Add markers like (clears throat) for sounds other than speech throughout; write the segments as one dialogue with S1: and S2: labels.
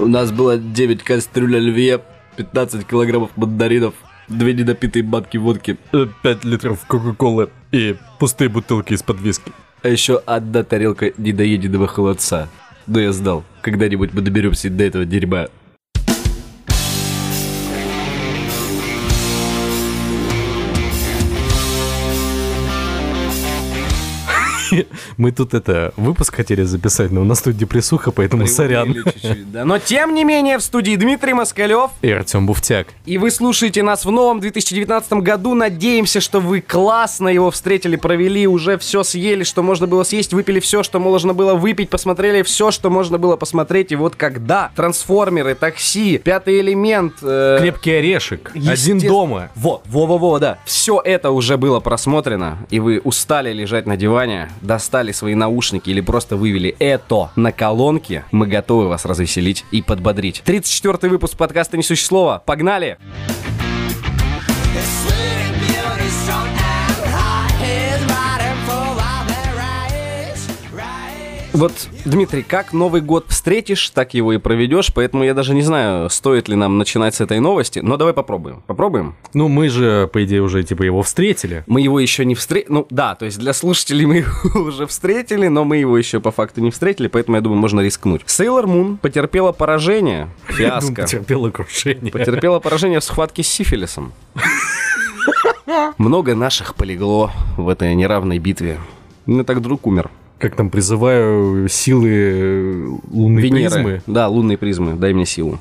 S1: У нас было 9 кастрюль оливье, 15 килограммов мандаринов, две недопитые банки водки,
S2: 5 литров Кока-Колы и пустые бутылки из-под виски.
S1: а еще одна тарелка недоеденного холодца. Но я знал, когда-нибудь мы доберемся до этого дерьма. (laughs)
S2: Мы тут это, выпуск хотели записать, но у нас тут депрессуха, поэтому сорян. (laughs)
S1: Да. Но тем не менее в студии Дмитрий Москалев.
S2: И Артем Буфтяк.
S1: И вы слушаете нас в новом 2019 году. Надеемся, что вы классно его встретили, провели, уже все съели, что можно было съесть, выпили все, что можно было выпить, посмотрели все, что можно было посмотреть. И вот когда трансформеры, такси, пятый элемент, э,
S2: Крепкий орешек. Один
S1: естественно-
S2: дома.
S1: Во, во-во-во, да. Все это уже было просмотрено, и вы устали лежать на диване, достали свои наушники или просто вывели это на колонки, мы готовы вас развеселить и подбодрить. 34-й выпуск подкаста «Несущее слово». Погнали!
S3: Sweet
S1: Вот, Дмитрий, как Новый год встретишь, так его и проведешь, поэтому я даже не знаю, стоит ли нам начинать с этой новости, но давай попробуем. Попробуем?
S2: Ну, мы же, по идее, уже типа его встретили.
S1: Мы его еще не встретили. Ну да, то есть для слушателей мы (laughs) его уже встретили, но мы его еще по факту не встретили, поэтому я думаю, можно рискнуть. Sailor Moon потерпела поражение, (laughs) фиаско.
S2: Потерпела крушение.
S1: Потерпела поражение в схватке с сифилисом. (laughs) Много наших полегло в этой неравной битве. У меня так друг умер.
S2: Как там призываю силы лунной
S1: Венеры.
S2: призмы.
S1: Да, лунные призмы, дай мне силу.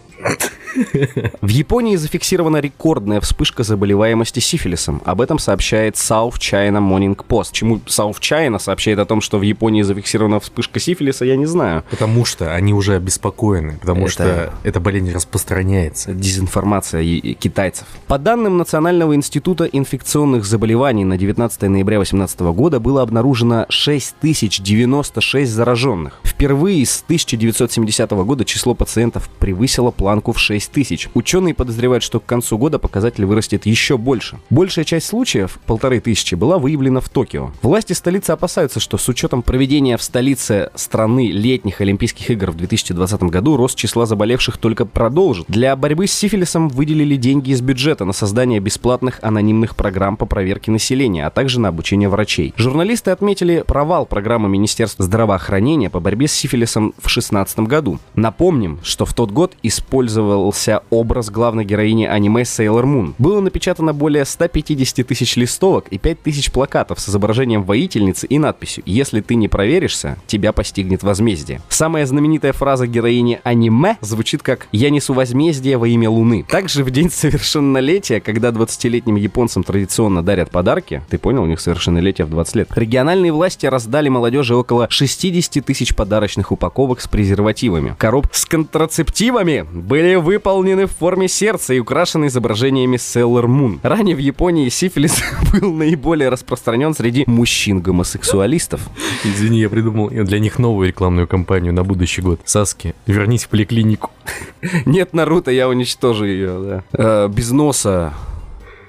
S1: (laughs) В Японии зафиксирована рекордная вспышка заболеваемости сифилисом. Об этом сообщает South China Morning Post. Чему South China сообщает о том, что в Японии зафиксирована вспышка сифилиса, я не знаю.
S2: Потому что они уже обеспокоены, потому
S1: Это-
S2: что эта болезнь распространяется.
S1: Дезинформация китайцев. По данным Национального института инфекционных заболеваний на 19 ноября 2018 года было обнаружено 6096 зараженных. Впервые с 1970 года число пациентов превысило планку в 6000. Ученые подозревают, что к концу года показатель вырастет еще больше. Большая часть случаев, полторы тысячи, была выявлена в Токио. Власти столицы опасаются, что с учетом проведения в столице страны летних Олимпийских игр в 2020 году рост числа заболевших только продолжит. Для борьбы с сифилисом выделили деньги из бюджета на создание бесплатных анонимных программ по проверке населения, а также на обучение врачей. Журналисты отметили провал программы Министерства здравоохранения по борьбе с сифилисом в 2016 году. Напомним, что в тот год использовался образ главной героини аниме Sailor Moon. Было напечатано более 150 тысяч листовок и 5 тысяч плакатов с изображением воительницы и надписью «Если ты не проверишься, тебя постигнет возмездие». Самая знаменитая фраза героини аниме звучит как «Я несу возмездие во имя Луны». Также в день (laughs) совершеннолетия, когда 20-летним японцам традиционно дарят подарки, ты понял, у них совершеннолетие в 20 лет, региональные власти раздали молодежи около 60 тысяч подарочных упаковок с презервативами. Коробки с контрацептивами были выполнены в форме сердца и украшены изображениями Sailor Moon. Ранее в Японии сифилис (laughs) был наиболее распространен среди мужчин-гомосексуалистов.
S2: Извини, я придумал для них новую рекламную кампанию на будущий год. Саски, вернись в поликлинику. (laughs)
S1: Нет Наруто, я уничтожу ее, да. Э, без носа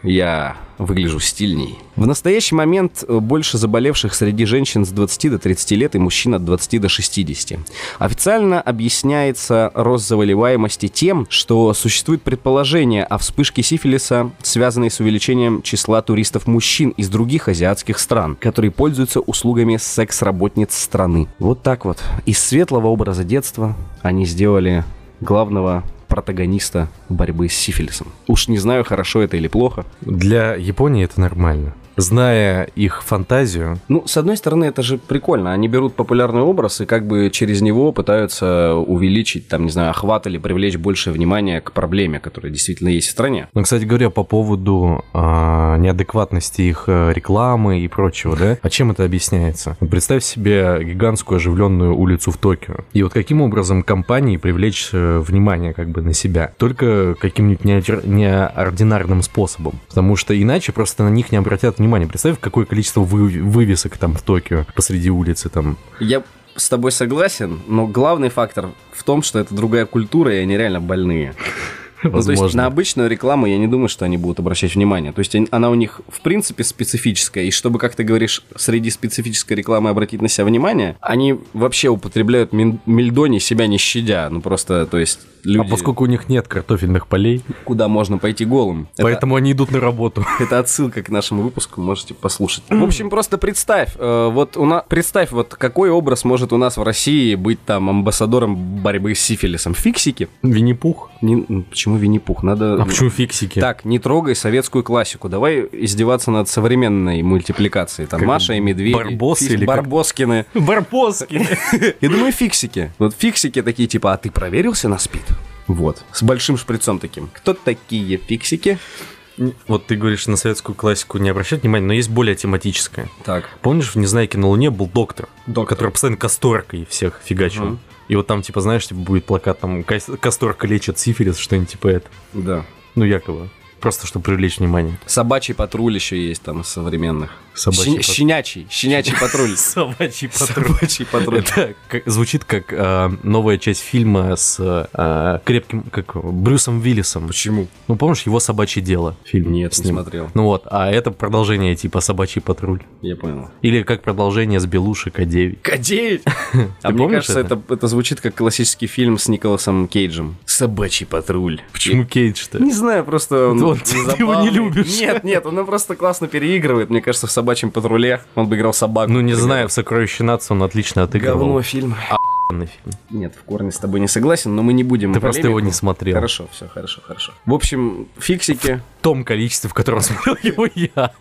S1: я выгляжу стильней. В настоящий момент э, больше заболевших среди женщин с 20 до 30 лет и мужчин от 20 до 60. Официально объясняется рост заболеваемости тем, что существует предположение о вспышке сифилиса, связанной с увеличением числа туристов-мужчин из других азиатских стран, которые пользуются услугами секс-работниц страны. Вот так вот. Из светлого образа детства они сделали главного протагониста борьбы с сифилисом. Уж не знаю, хорошо это или плохо.
S2: Для Японии это нормально. Зная их фантазию,
S1: Ну, с одной стороны, это же прикольно. Они берут популярный образ и как бы через него пытаются увеличить, там, не знаю, охват или привлечь больше внимания к проблеме, которая действительно есть в стране.
S2: Ну, кстати говоря, по поводу а, неадекватности их э, рекламы и прочего, да? А чем это объясняется? Вот Представь себе гигантскую оживленную улицу в Токио. И вот каким образом компании привлечь э, внимание как бы на себя? Только каким-нибудь неорди- неординарным способом. Потому что иначе просто на них не обратят внимания. Представь, какое количество вы- вывесок там в Токио посреди улицы там.
S1: Я с тобой согласен, но главный фактор в том, что это другая культура, и они реально больные. Ну, то есть
S2: Возможно.
S1: на обычную рекламу я не думаю, что они будут обращать внимание. То есть она у них в принципе специфическая, и чтобы, как ты говоришь, среди специфической рекламы обратить на себя внимание, они вообще употребляют мельдони себя не щадя. Ну просто, то есть люди,
S2: А поскольку у них нет картофельных полей,
S1: куда можно пойти голым. Это-
S2: поэтому они идут на работу. (laughs)
S1: Это отсылка к нашему выпуску, можете послушать. В общем, просто представь, э, вот у нас, представь, вот какой образ может у нас в России быть там амбассадором борьбы с сифилисом? Фиксики?
S2: Винни-Пух?
S1: Не- ну, почему Винни-Пух? Надо...
S2: А почему фиксики?
S1: Так, не трогай советскую классику. Давай издеваться над современной мультипликацией. Там
S2: Как
S1: Маша и Медведь.
S2: Барбосы или как?
S1: Барбоскины. (laughs)
S2: Барбоски. (laughs)
S1: Я думаю, фиксики. Вот фиксики такие, типа, а ты проверился на спид? Вот. С большим шприцом таким. Кто такие фиксики?
S2: Вот ты говоришь, на советскую классику не обращать внимания, но есть более тематическая.
S1: Так.
S2: Помнишь, в «Незнайке на Луне» был доктор,
S1: Доктор.
S2: который постоянно касторкой всех фигачил.
S1: Мгм.
S2: И вот там, типа, знаешь, типа, будет плакат, там, «Кас- касторка лечит сифилис, что-нибудь типа это.
S1: Да.
S2: Ну, якобы. Просто, чтобы привлечь внимание.
S1: Собачий патруль еще есть там из современных.
S2: Собачий
S1: Щен-
S2: патруль.
S1: Щенячий. Щенячий патруль. (laughs)
S2: Собачий патруль.
S1: Собачий патруль.
S2: Это как- звучит как э, новая часть фильма с э, крепким, как Брюсом Виллисом.
S1: Почему?
S2: Ну, помнишь, его собачье дело? Фильм
S1: Нет,
S2: с
S1: не
S2: ним.
S1: смотрел.
S2: Ну вот, а это продолжение типа собачий патруль.
S1: Я понял.
S2: Или как продолжение с Белуши К9.
S1: К9! А мне
S2: помнишь
S1: кажется, это? Это, звучит как классический фильм с Николасом Кейджем. Собачий патруль.
S2: Почему Кейдж-то?
S1: Не знаю, просто он...
S2: Вот, ты его не любишь.
S1: Нет, нет, он просто классно переигрывает. Мне кажется, в собачьем патруле он бы играл собаку.
S2: Ну, не
S1: например.
S2: знаю, в «Сокровище нации» он отлично отыгрывал.
S1: Говно фильм.
S2: Охуенный фильм.
S1: Нет, в корне с тобой не согласен, но мы не будем...
S2: Ты просто его не смотрел.
S1: Хорошо, все, хорошо, хорошо. В общем, фиксики.
S2: В том количестве, в котором смотрел его я.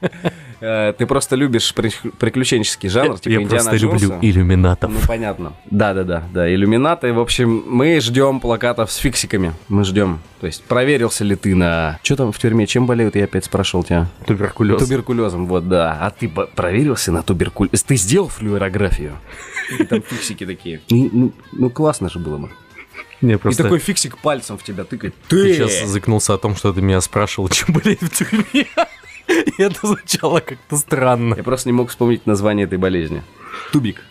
S1: Э, Ты просто любишь при- приключенческий жанр, типа
S2: Я просто люблю иллюминатов.
S1: Ну, понятно. Да-да-да, да, иллюминаты. В общем, мы ждем плакатов с фиксиками. Мы ждем. То есть, проверился ли ты на... Что там в тюрьме? Чем болеют? Я опять спрашивал тебя.
S2: Туберкулез.
S1: Туберкулезом, вот, да. А ты проверился на туберкулез? Ты сделал флюорографию? И там фиксики такие. Ну, ну, ну, классно же было бы.
S2: Не,
S1: И
S2: просто
S1: такой фиксик пальцем в тебя тыкает.
S2: ты
S1: Ты!
S2: сейчас заикнулся о том, что ты меня спрашивал, (laughs) чем болеть в тюрьме. И это звучало как-то странно.
S1: Я просто не мог вспомнить название этой болезни. Тубик.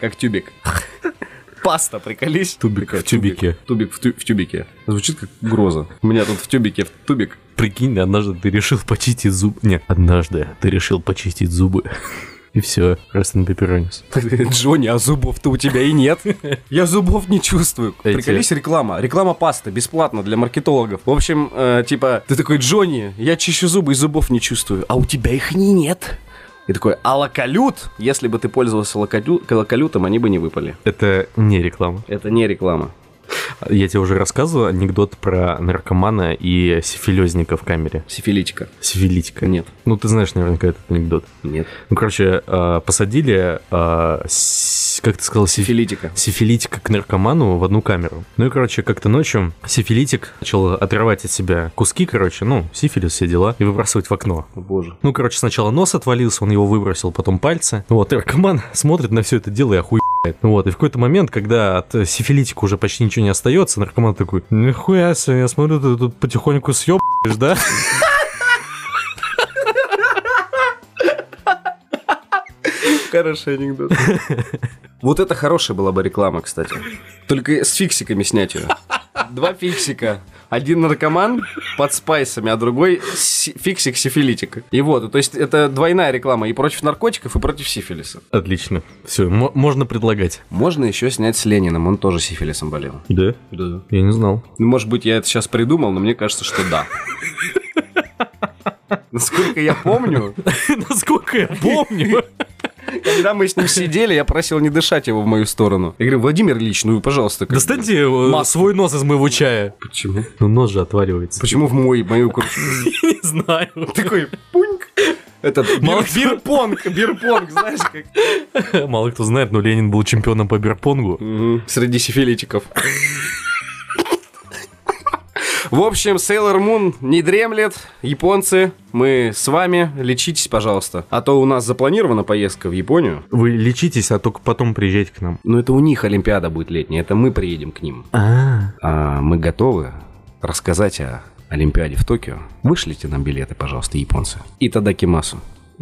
S1: Как тюбик. Паста, приколись.
S2: Тубик в тюбике.
S1: Тубик в, тю- в тюбике. Звучит как угроза. У меня тут в тюбике в тубик.
S2: Прикинь, однажды ты решил почистить зубы. Нет, однажды ты решил почистить зубы. И все, Рестон Пепперонис.
S1: Джонни, а зубов-то у тебя и нет. (laughs) Я зубов не чувствую.
S2: Эти-
S1: Приколись, реклама. Реклама пасты, бесплатно для маркетологов. В общем, э, типа, ты такой, Джонни, я чищу зубы и зубов не чувствую. А у тебя их не нет. И такой, а локалют? Если бы ты пользовался локалю- локалютом, они бы не выпали.
S2: Это не реклама.
S1: Это не реклама.
S2: Я тебе уже рассказывал анекдот про наркомана и сифилезника в камере.
S1: Сифилитика.
S2: Сифилитика.
S1: Нет.
S2: Ну, ты знаешь наверняка этот анекдот.
S1: Нет.
S2: Ну, короче, э, посадили, с- как ты сказал, сиф-
S1: Сифилитика.
S2: сифилитика к наркоману в одну камеру. Ну и, короче, как-то ночью сифилитик начал отрывать от себя куски, короче, ну, сифилис, все дела, и выбрасывать в окно.
S1: О, боже.
S2: Ну, короче, сначала нос отвалился, он его выбросил, потом пальцы. Вот, наркоман (laughs) смотрит на все это дело и охуевает. Ну Вот, и в какой-то момент, когда от сифилитика уже почти ничего не остается, наркоман такой, нихуя себе, я смотрю, ты тут потихоньку съебаешь, да? (laughs)
S1: Хороший анекдот. (laughs) Вот это хорошая была бы реклама, кстати. Только с фиксиками снять ее. Два фиксика. Один наркоман под спайсами, а другой си- фиксик-сифилитик. И вот, то есть это двойная реклама и против наркотиков, и против сифилиса.
S2: Отлично. Все, можно предлагать.
S1: Можно еще снять с Лениным, он тоже сифилисом болел.
S2: Да?
S1: Да.
S2: Я не знал.
S1: Ну, может быть, я это сейчас придумал, но мне кажется, что да. (laughs) Насколько я помню, (laughs)
S2: Насколько я помню.
S1: Когда мы с ним сидели, я просил не дышать его в мою сторону. Я говорю, Владимир Ильич, ну, пожалуйста. как бы».
S2: Достаньте э, свой нос из моего чая.
S1: Почему?
S2: Ну, нос же отваливается.
S1: Почему в мой, мою кружку? (laughs)
S2: Не знаю. (laughs)
S1: Такой пуньк. Этот
S2: Мало
S1: бир- бирпонг, бирпонг, знаешь, как...
S2: Мало кто знает, но Ленин был чемпионом по бирпонгу.
S1: Среди сифилитиков. В общем, Sailor Moon не дремлет. Японцы, мы с вами. Лечитесь, пожалуйста. А то у нас запланирована поездка в Японию.
S2: Вы лечитесь, а только потом приезжайте к нам.
S1: Но это у них Олимпиада будет летняя. Это мы приедем к ним.
S2: А,
S1: А мы готовы рассказать о Олимпиаде в Токио. Вышлите нам билеты, пожалуйста, японцы. И Тадакимасу. (laughs)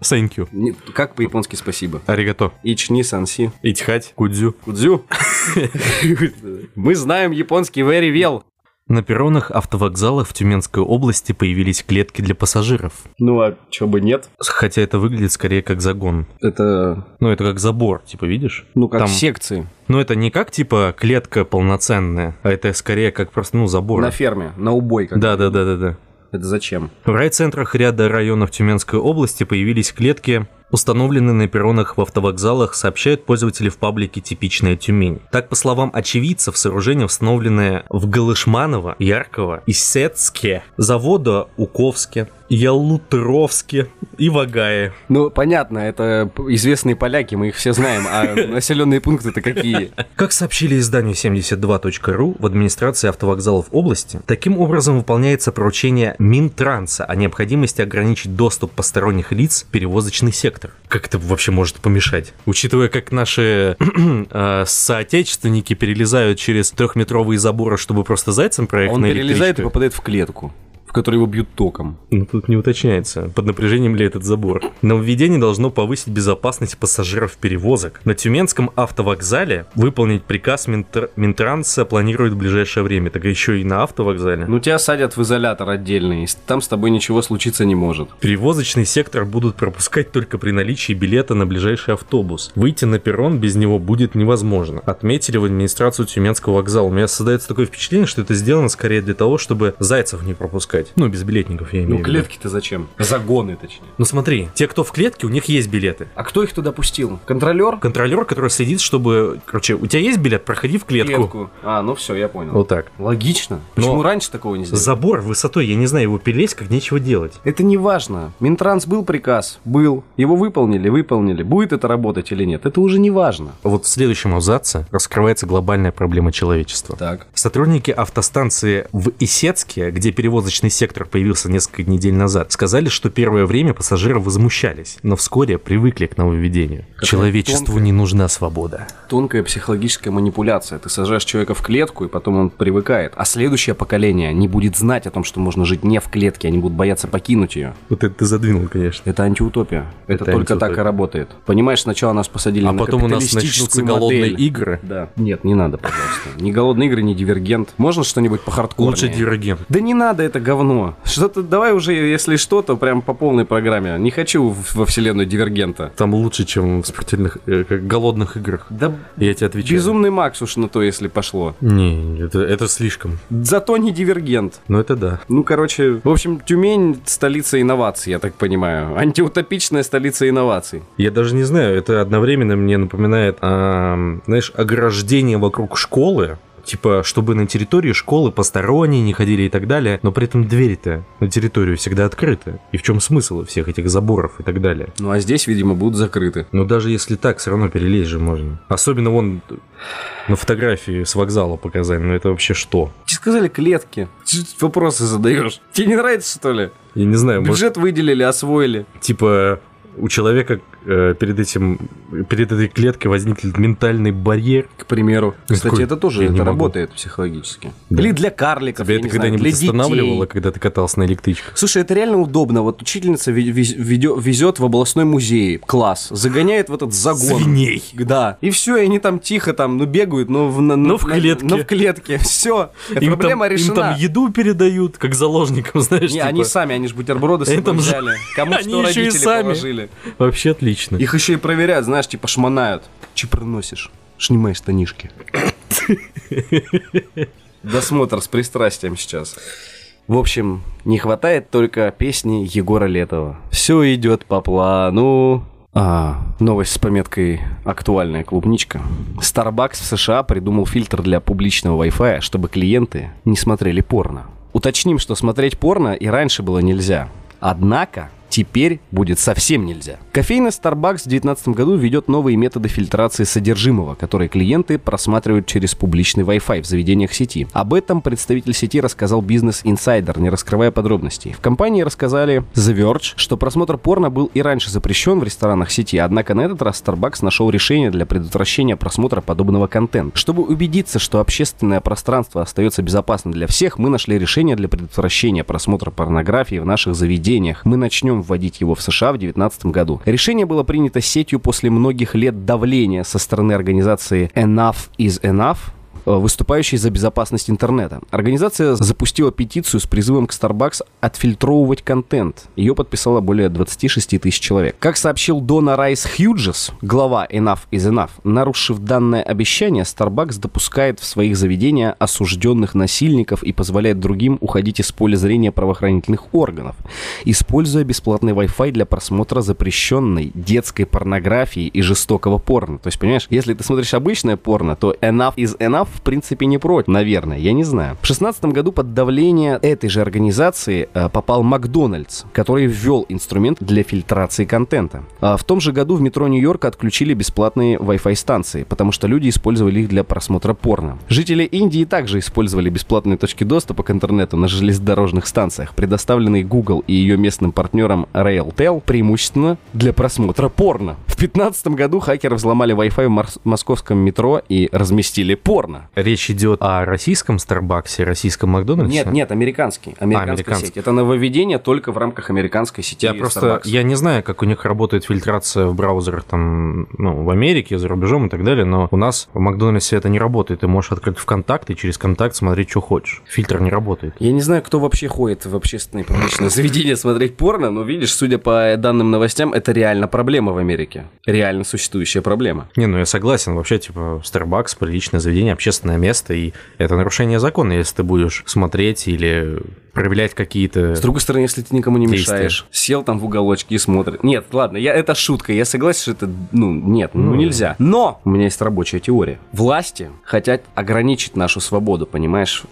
S2: thank you.
S1: Не- Как по-японски спасибо?
S2: Аригато.
S1: Ични санси.
S2: Итихать, кудзю.
S1: Кудзю. (laughs) Мы знаем японский very well.
S2: На перронах автовокзалов в Тюменской области появились клетки для пассажиров.
S1: Ну, а чё бы нет?
S2: Хотя это выглядит скорее как загон.
S1: Это,
S2: Ну, это как забор, типа, видишь?
S1: ну, как
S2: Там-
S1: секции
S2: Ну, это не как, типа, клетка полноценная, а это скорее как просто, ну, забор.
S1: на ферме, на убой. Как
S2: Да, да, да, да, да.
S1: Это зачем?
S2: В райцентрах ряда районов Тюменской области появились клетки, установленные на перронах в автовокзалах, сообщают пользователи в паблике «Типичная Тюмень». Так, по словам очевидцев, сооружение установленное в Галышманово, Ярково, Исетске, завода Уковске, Ялутровске и Вагае.
S1: Ну, понятно, это известные поляки, мы их все знаем, а (laughs) населенные пункты-то какие?
S2: Как сообщили изданию 72.ru в администрации автовокзалов области, таким образом выполняется поручение Минтранса о необходимости ограничить доступ посторонних лиц в перевозочный сектор. Как это вообще может помешать? Учитывая, как наши э, (clears throat) соотечественники перелезают через трехметровые заборы, чтобы просто зайцем проехать
S1: Он перелезает и попадает в клетку, в которой его бьют током.
S2: Ну, тут не уточняется, под напряжением ли этот забор. Нововведение должно повысить безопасность пассажиров перевозок. На Тюменском автовокзале выполнить приказ Минтр- Минтранса планирует в ближайшее время. Так еще и на автовокзале.
S1: Ну, тебя садят в изолятор отдельный, и там с тобой ничего случиться не может.
S2: Перевозочный сектор будут пропускать только при наличии билета на ближайший автобус. Выйти на перрон без него будет невозможно. Отметили в администрацию Тюменского вокзала. У меня создается такое впечатление, что это сделано скорее для того, чтобы зайцев не пропускать. Ну, безбилетников я имею
S1: Ну,
S2: в виду.
S1: клетки-то зачем? Загоны, точнее.
S2: Ну смотри, те, кто в клетке, у них есть билеты.
S1: А кто их туда пустил? Контролер?
S2: Контролер, который следит, чтобы... Короче, у тебя есть билет, проходи в клетку.
S1: А, ну все, я понял.
S2: Вот так.
S1: Логично. Почему
S2: Но-
S1: раньше такого не сделали?
S2: Забор высотой, я не знаю, его перелезть как нечего делать.
S1: Это не важно. Минтранс был приказ? Был. Его выполнили? Выполнили. Будет это работать или нет? Это уже не важно.
S2: Вот в следующем абзаце раскрывается глобальная проблема человечества.
S1: Так.
S2: Сотрудники автостанции в Исетске, где перевозочный сектор появился несколько недель назад, сказали, что первое время пассажиры возмущались, но вскоре привыкли к нововведению.
S1: Какая
S2: Человечеству
S1: тонкая.
S2: не нужна свобода.
S1: Тонкая психологическая манипуляция. Ты сажаешь человека в клетку, и потом он привыкает. А следующее поколение не будет знать о том, что можно жить не в клетке. Они будут бояться покинуть ее.
S2: Вот это ты задвинул, конечно.
S1: Это антиутопия. Это,
S2: Это
S1: только так
S2: антиутопия.
S1: и работает. Понимаешь, сначала нас посадили
S2: А
S1: на
S2: потом у нас начнутся голодные
S1: модель.
S2: игры.
S1: Да. Нет, не надо, пожалуйста. Ни голодные игры, ни дивергент. Можно что-нибудь по хардкорнее?
S2: Лучше диригент.
S1: Да не надо это говно. Что-то давай уже, если что, то прям по полной программе. Не хочу в- во вселенную дивергента.
S2: Там лучше, чем в спортивных, э, как голодных играх.
S1: Да
S2: Я тебе отвечаю.
S1: безумный Макс уж на то, если пошло.
S2: Не, это, это слишком.
S1: Зато не дивергент.
S2: Ну это да.
S1: Ну, короче, в общем, Тюмень столица инноваций, я так понимаю. Антиутопичная столица инноваций.
S2: Я даже не знаю, это одновременно мне напоминает, ам, знаешь, ограждение вокруг школы. Типа, чтобы на территории школы посторонние не ходили и так далее, но при этом двери-то на территорию всегда открыты. И в чем смысл всех этих заборов и так далее?
S1: Ну, а здесь, видимо, будут закрыты.
S2: Но даже если так, все равно перелезть же можно. Особенно вон на фотографии с вокзала показали, ну это вообще что?
S1: Тебе сказали клетки. Ты вопросы задаешь? Тебе не нравится, что ли?
S2: Я не знаю, может,
S1: Бюджет выделили, освоили.
S2: типа у человека э, перед этим, перед этой клеткой возникнет ментальный барьер.
S1: К примеру. Кстати,
S2: Какой?
S1: это тоже это
S2: могу.
S1: работает психологически.
S2: Да.
S1: Или для карликов,
S2: Тебя
S1: я
S2: это когда-нибудь останавливало, когда ты катался на электричках?
S1: Слушай, это реально удобно. Вот учительница везет в областной музей класс, загоняет в этот загон.
S2: Свиней.
S1: Да. И все, и они там тихо там, ну, бегают, но в, на-
S2: Но в клетке.
S1: но в клетке. Все. Проблема
S2: там,
S1: решена.
S2: Им там еду передают, как заложникам, знаешь,
S1: Не,
S2: типа.
S1: они сами, они же бутерброды с собой взяли. Кому (laughs)
S2: Они
S1: что
S2: еще и сами.
S1: положили.
S2: Вообще отлично.
S1: Их еще и проверяют, знаешь, типа шмонают. Че проносишь? Снимай штанишки. Досмотр с пристрастием сейчас. В общем, не хватает только песни Егора Летова. Все идет по плану. А, новость с пометкой «Актуальная клубничка». Starbucks в США придумал фильтр для публичного Wi-Fi, чтобы клиенты не смотрели порно. Уточним, что смотреть порно и раньше было нельзя. Однако, теперь будет совсем нельзя. Кофейня Starbucks в 2019 году ведет новые методы фильтрации содержимого, которые клиенты просматривают через публичный Wi-Fi в заведениях сети. Об этом представитель сети рассказал Business Insider, не раскрывая подробностей. В компании рассказали The Verge, что просмотр порно был и раньше запрещен в ресторанах сети, однако на этот раз Starbucks нашел решение для предотвращения просмотра подобного контента. Чтобы убедиться, что общественное пространство остается безопасным для всех, мы нашли решение для предотвращения просмотра порнографии в наших заведениях. Мы начнем вводить его в США в 2019 году. Решение было принято сетью после многих лет давления со стороны организации Enough is Enough, э, выступающий за безопасность интернета. Организация запустила петицию с призывом к Starbucks отфильтровывать контент. Ее подписало более 26 тысяч человек. Как сообщил Дона Райс Хьюджес, глава Enough is Enough, нарушив данное обещание, Starbucks допускает в своих заведениях осужденных насильников и позволяет другим уходить из поля зрения правоохранительных органов, используя бесплатный Wi-Fi для просмотра запрещенной детской порнографии и жестокого порно. То есть, понимаешь, если ты смотришь обычное порно, то Enough is Enough в принципе не против, наверное, я не знаю. В 16 году под давление этой же организации э, попал Макдональдс, который ввел инструмент для фильтрации контента. А в том же году в метро Нью-Йорка отключили бесплатные Wi-Fi станции, потому что люди использовали их для просмотра порно. Жители Индии также использовали бесплатные точки доступа к интернету на железнодорожных станциях, предоставленные Google и ее местным партнером Railtel преимущественно для просмотра порно. В 15 году хакеры взломали Wi-Fi в московском метро и разместили порно.
S2: Речь идет о российском Старбаксе, российском Макдональдсе?
S1: Нет, нет, американский. Американская
S2: американский.
S1: сеть. Это нововведение только в рамках американской сети.
S2: Я просто,
S1: Starbucks.
S2: я не знаю, как у них работает фильтрация в браузерах там, ну, в Америке, за рубежом и так далее, но у нас в Макдональдсе это не работает. Ты можешь открыть ВКонтакте и через контакт смотреть, что хочешь. Фильтр не работает.
S1: Я не знаю, кто вообще ходит в общественные публичные (laughs) заведения смотреть порно, но видишь, судя по данным новостям, это реально проблема в Америке. Реально существующая проблема.
S2: Не, ну я согласен, вообще, типа, Starbucks, приличное заведение, общественное место, и это нарушение закона, если ты будешь смотреть или проявлять какие-то...
S1: С другой стороны, если ты никому не
S2: Действия.
S1: мешаешь, сел там в уголочке и смотрит. Нет, ладно, я, это шутка, я согласен, что это, ну, нет, ну,
S2: Ну.
S1: нельзя. Но у меня есть рабочая теория. Власти хотят ограничить нашу свободу, понимаешь?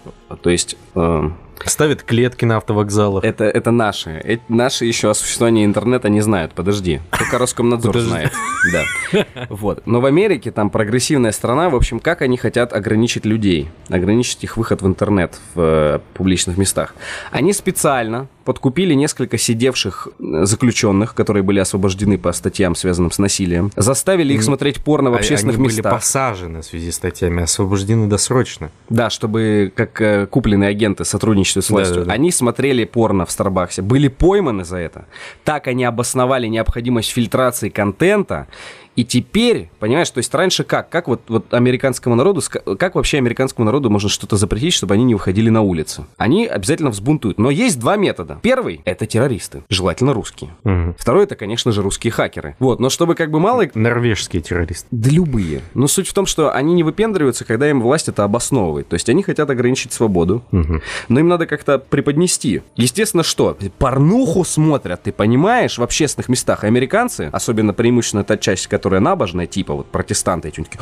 S1: То есть... э,
S2: Ставят клетки на автовокзалах.
S1: Это, это наши. Эти- наши еще о существовании интернета не знают. Подожди. Только Роскомнадзор
S2: Подожди.
S1: знает. Да. Вот. Но в Америке, там прогрессивная страна, в общем, как они хотят ограничить людей, ограничить их выход в интернет в э, публичных местах. Они специально подкупили несколько сидевших э, заключенных, которые были освобождены по статьям, связанным с насилием, заставили их смотреть порно в общественных
S2: Они были
S1: местах.
S2: посажены в связи с статьями, освобождены досрочно.
S1: Да, чтобы как э, купленные агенты сотрудничествуют с властью.
S2: Да-да-да.
S1: Они смотрели порно в Старбаксе, были пойманы за это. Так они обосновали необходимость фильтрации контента. И теперь, понимаешь, то есть раньше как? Как вот, вот американскому народу, как вообще американскому народу можно что-то запретить, чтобы они не выходили на улицу? Они обязательно взбунтуют. Но есть два метода. Первый – это террористы, желательно русские.
S2: Мгм.
S1: Второй – это, конечно же, русские хакеры. Вот, но чтобы как бы мало
S2: Норвежские террористы.
S1: да любые. Но суть в том, что они не выпендриваются, когда им власть это обосновывает. То есть они хотят ограничить свободу,
S2: Мгм.
S1: но им надо как-то преподнести. Естественно, что? Порнуху смотрят, ты понимаешь, в общественных местах. И американцы, особенно преимущественно та часть, которая набожная, типа вот протестанты, эти такие,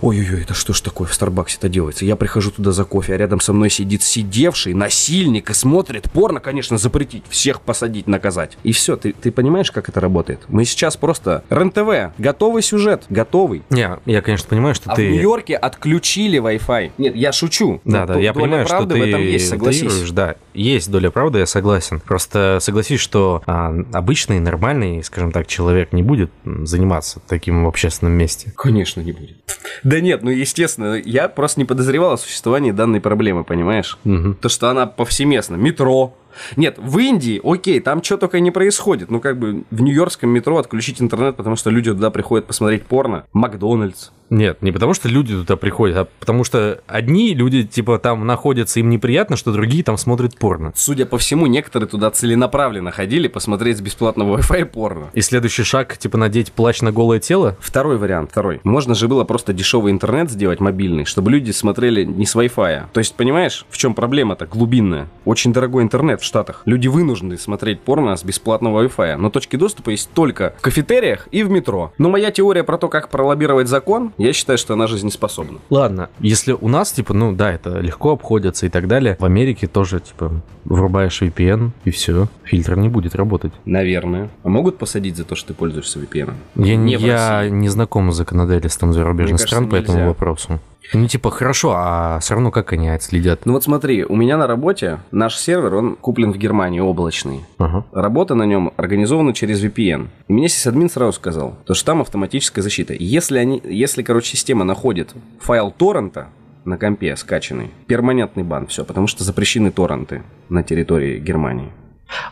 S1: ой-ой-ой, это что ж такое в Старбаксе-то делается? Я прихожу туда за кофе, а рядом со мной сидит сидевший насильник и смотрит порно, конечно, запретить, всех посадить, наказать. И все, ты, ты понимаешь, как это работает? Мы сейчас просто... РЕН-ТВ, готовый сюжет, готовый.
S2: Не, я, конечно, понимаю, что
S1: А
S2: ты...
S1: в Нью-Йорке отключили Wi-Fi. Нет, я шучу.
S2: Да,
S1: Но
S2: да, я понимаю, что ты
S1: в этом есть, согласись.
S2: да, есть доля правды, я согласен. Просто согласись, что а, обычный, нормальный, скажем так, человек не будет заниматься таким в общественном месте.
S1: Конечно, не будет. Да нет, ну естественно, я просто не подозревал о существовании данной проблемы, понимаешь?
S2: Мгм.
S1: То, что она повсеместна. Метро. Нет, в Индии, окей, там что только не происходит. Ну, как бы в нью-йоркском метро отключить интернет, потому что люди туда приходят посмотреть порно. Макдональдс.
S2: Нет, не потому что люди туда приходят, а потому что одни люди, типа, там находятся, им неприятно, что другие там смотрят порно.
S1: Судя по всему, некоторые туда целенаправленно ходили посмотреть с бесплатного Wi-Fi порно.
S2: И следующий шаг, типа, надеть плащ на голое тело?
S1: Второй вариант, второй. Можно же было просто дешевый интернет сделать мобильный, чтобы люди смотрели не с Wi-Fi. То есть, понимаешь, в чем проблема-то глубинная? Очень дорогой интернет в Штатах. Люди вынуждены смотреть порно с бесплатного Wi-Fi. Но точки доступа есть только в кафетериях и в метро. Но моя теория про то, как пролоббировать закон, я считаю, что она жизнеспособна.
S2: Ладно, если у нас, типа, ну да, это легко обходится и так далее, в Америке тоже, типа, врубаешь VPN и все, фильтр не будет работать.
S1: Наверное. А могут посадить за то, что ты пользуешься VPN?
S2: Я,
S1: Не
S2: я не знаком с законодательством зарубежных
S1: кажется,
S2: стран по этому
S1: нельзя.
S2: вопросу. Ну, типа, хорошо, а все равно как они отследят?
S1: Ну вот смотри, у меня на работе наш сервер, он куплен в Германии, облачный.
S2: Ага.
S1: Работа на нем организована через VPN. И мне сисадмин сразу сказал, то что там автоматическая защита. Если, они, если, короче, система находит файл торрента на компе скачанный, перманентный бан, все, потому что запрещены торренты на территории Германии.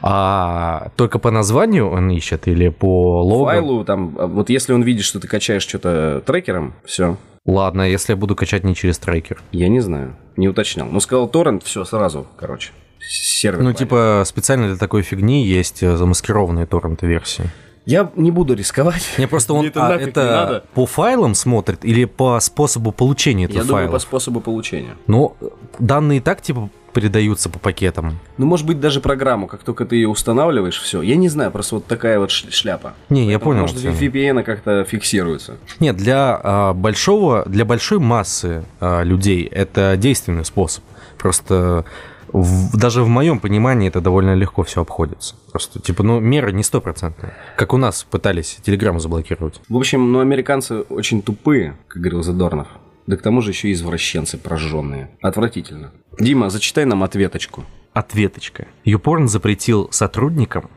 S2: А только по названию он ищет или по логу?
S1: Файлу там, вот если он видит, что ты качаешь что-то трекером, все,
S2: Ладно, если я буду качать не через трекер.
S1: Я не знаю, не уточнял. Ну, сказал торрент, все сразу, короче. Сервер.
S2: Ну, типа, специально для такой фигни есть э, замаскированные торрент-версии.
S1: Я не буду рисковать.
S2: Не, просто он
S1: Мне это
S2: а, это по файлам смотрит или по способу получения этого
S1: Я думаю,
S2: файла?
S1: по способу получения.
S2: Ну, данные и так, типа, передаются по пакетам.
S1: Ну, может быть, даже программу, как только ты ее устанавливаешь, все. Я не знаю, просто вот такая вот шляпа.
S2: Не, я
S1: Поэтому,
S2: понял.
S1: Может. VPN как-то фиксируется.
S2: Нет, для а, большого, для большой массы а, людей это действенный способ. Просто в- даже в моем понимании это довольно легко все обходится. Просто, типа, ну, меры не стопроцентные. Как у нас пытались телеграмму заблокировать.
S1: В общем, ну, американцы очень тупые, как говорил Задорнов. Да к тому же еще и извращенцы прожженные. Отвратительно. Дима, зачитай нам ответочку.
S2: Ответочка. Юпорн запретил сотрудникам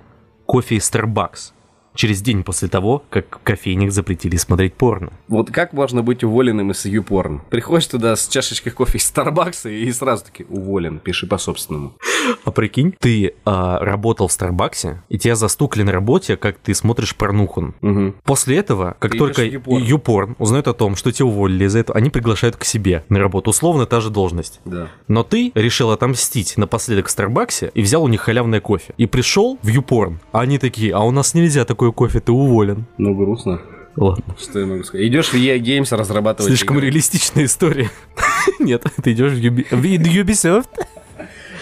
S2: кофе из Starbucks через день после того, как в кофейнях запретили смотреть порно.
S1: Вот как можно быть уволенным из YouPorn? Приходишь туда с чашечкой кофе из Старбакса и сразу таки уволен, пиши по-собственному.
S2: А прикинь, ты а, работал в Старбаксе, и тебя застукали на работе, как ты смотришь порнуху.
S1: Угу.
S2: После этого, как
S1: Ты
S2: только
S1: YouPorn.
S2: Юпорн узнает о том, что тебя уволили из-за этого, они приглашают к себе на работу. Условно та же должность.
S1: Да.
S2: Но ты решил отомстить напоследок в Старбаксе и взял у них халявное кофе. И пришел в Юпорн, а они такие, а у нас нельзя такое кофе, ты уволен.
S1: Ну, грустно.
S2: Ладно.
S1: Что я могу сказать? Идешь в EA Games разрабатывать
S2: Слишком
S1: игры.
S2: реалистичная история. (laughs) Нет, ты идешь в Юби- в Ubisoft.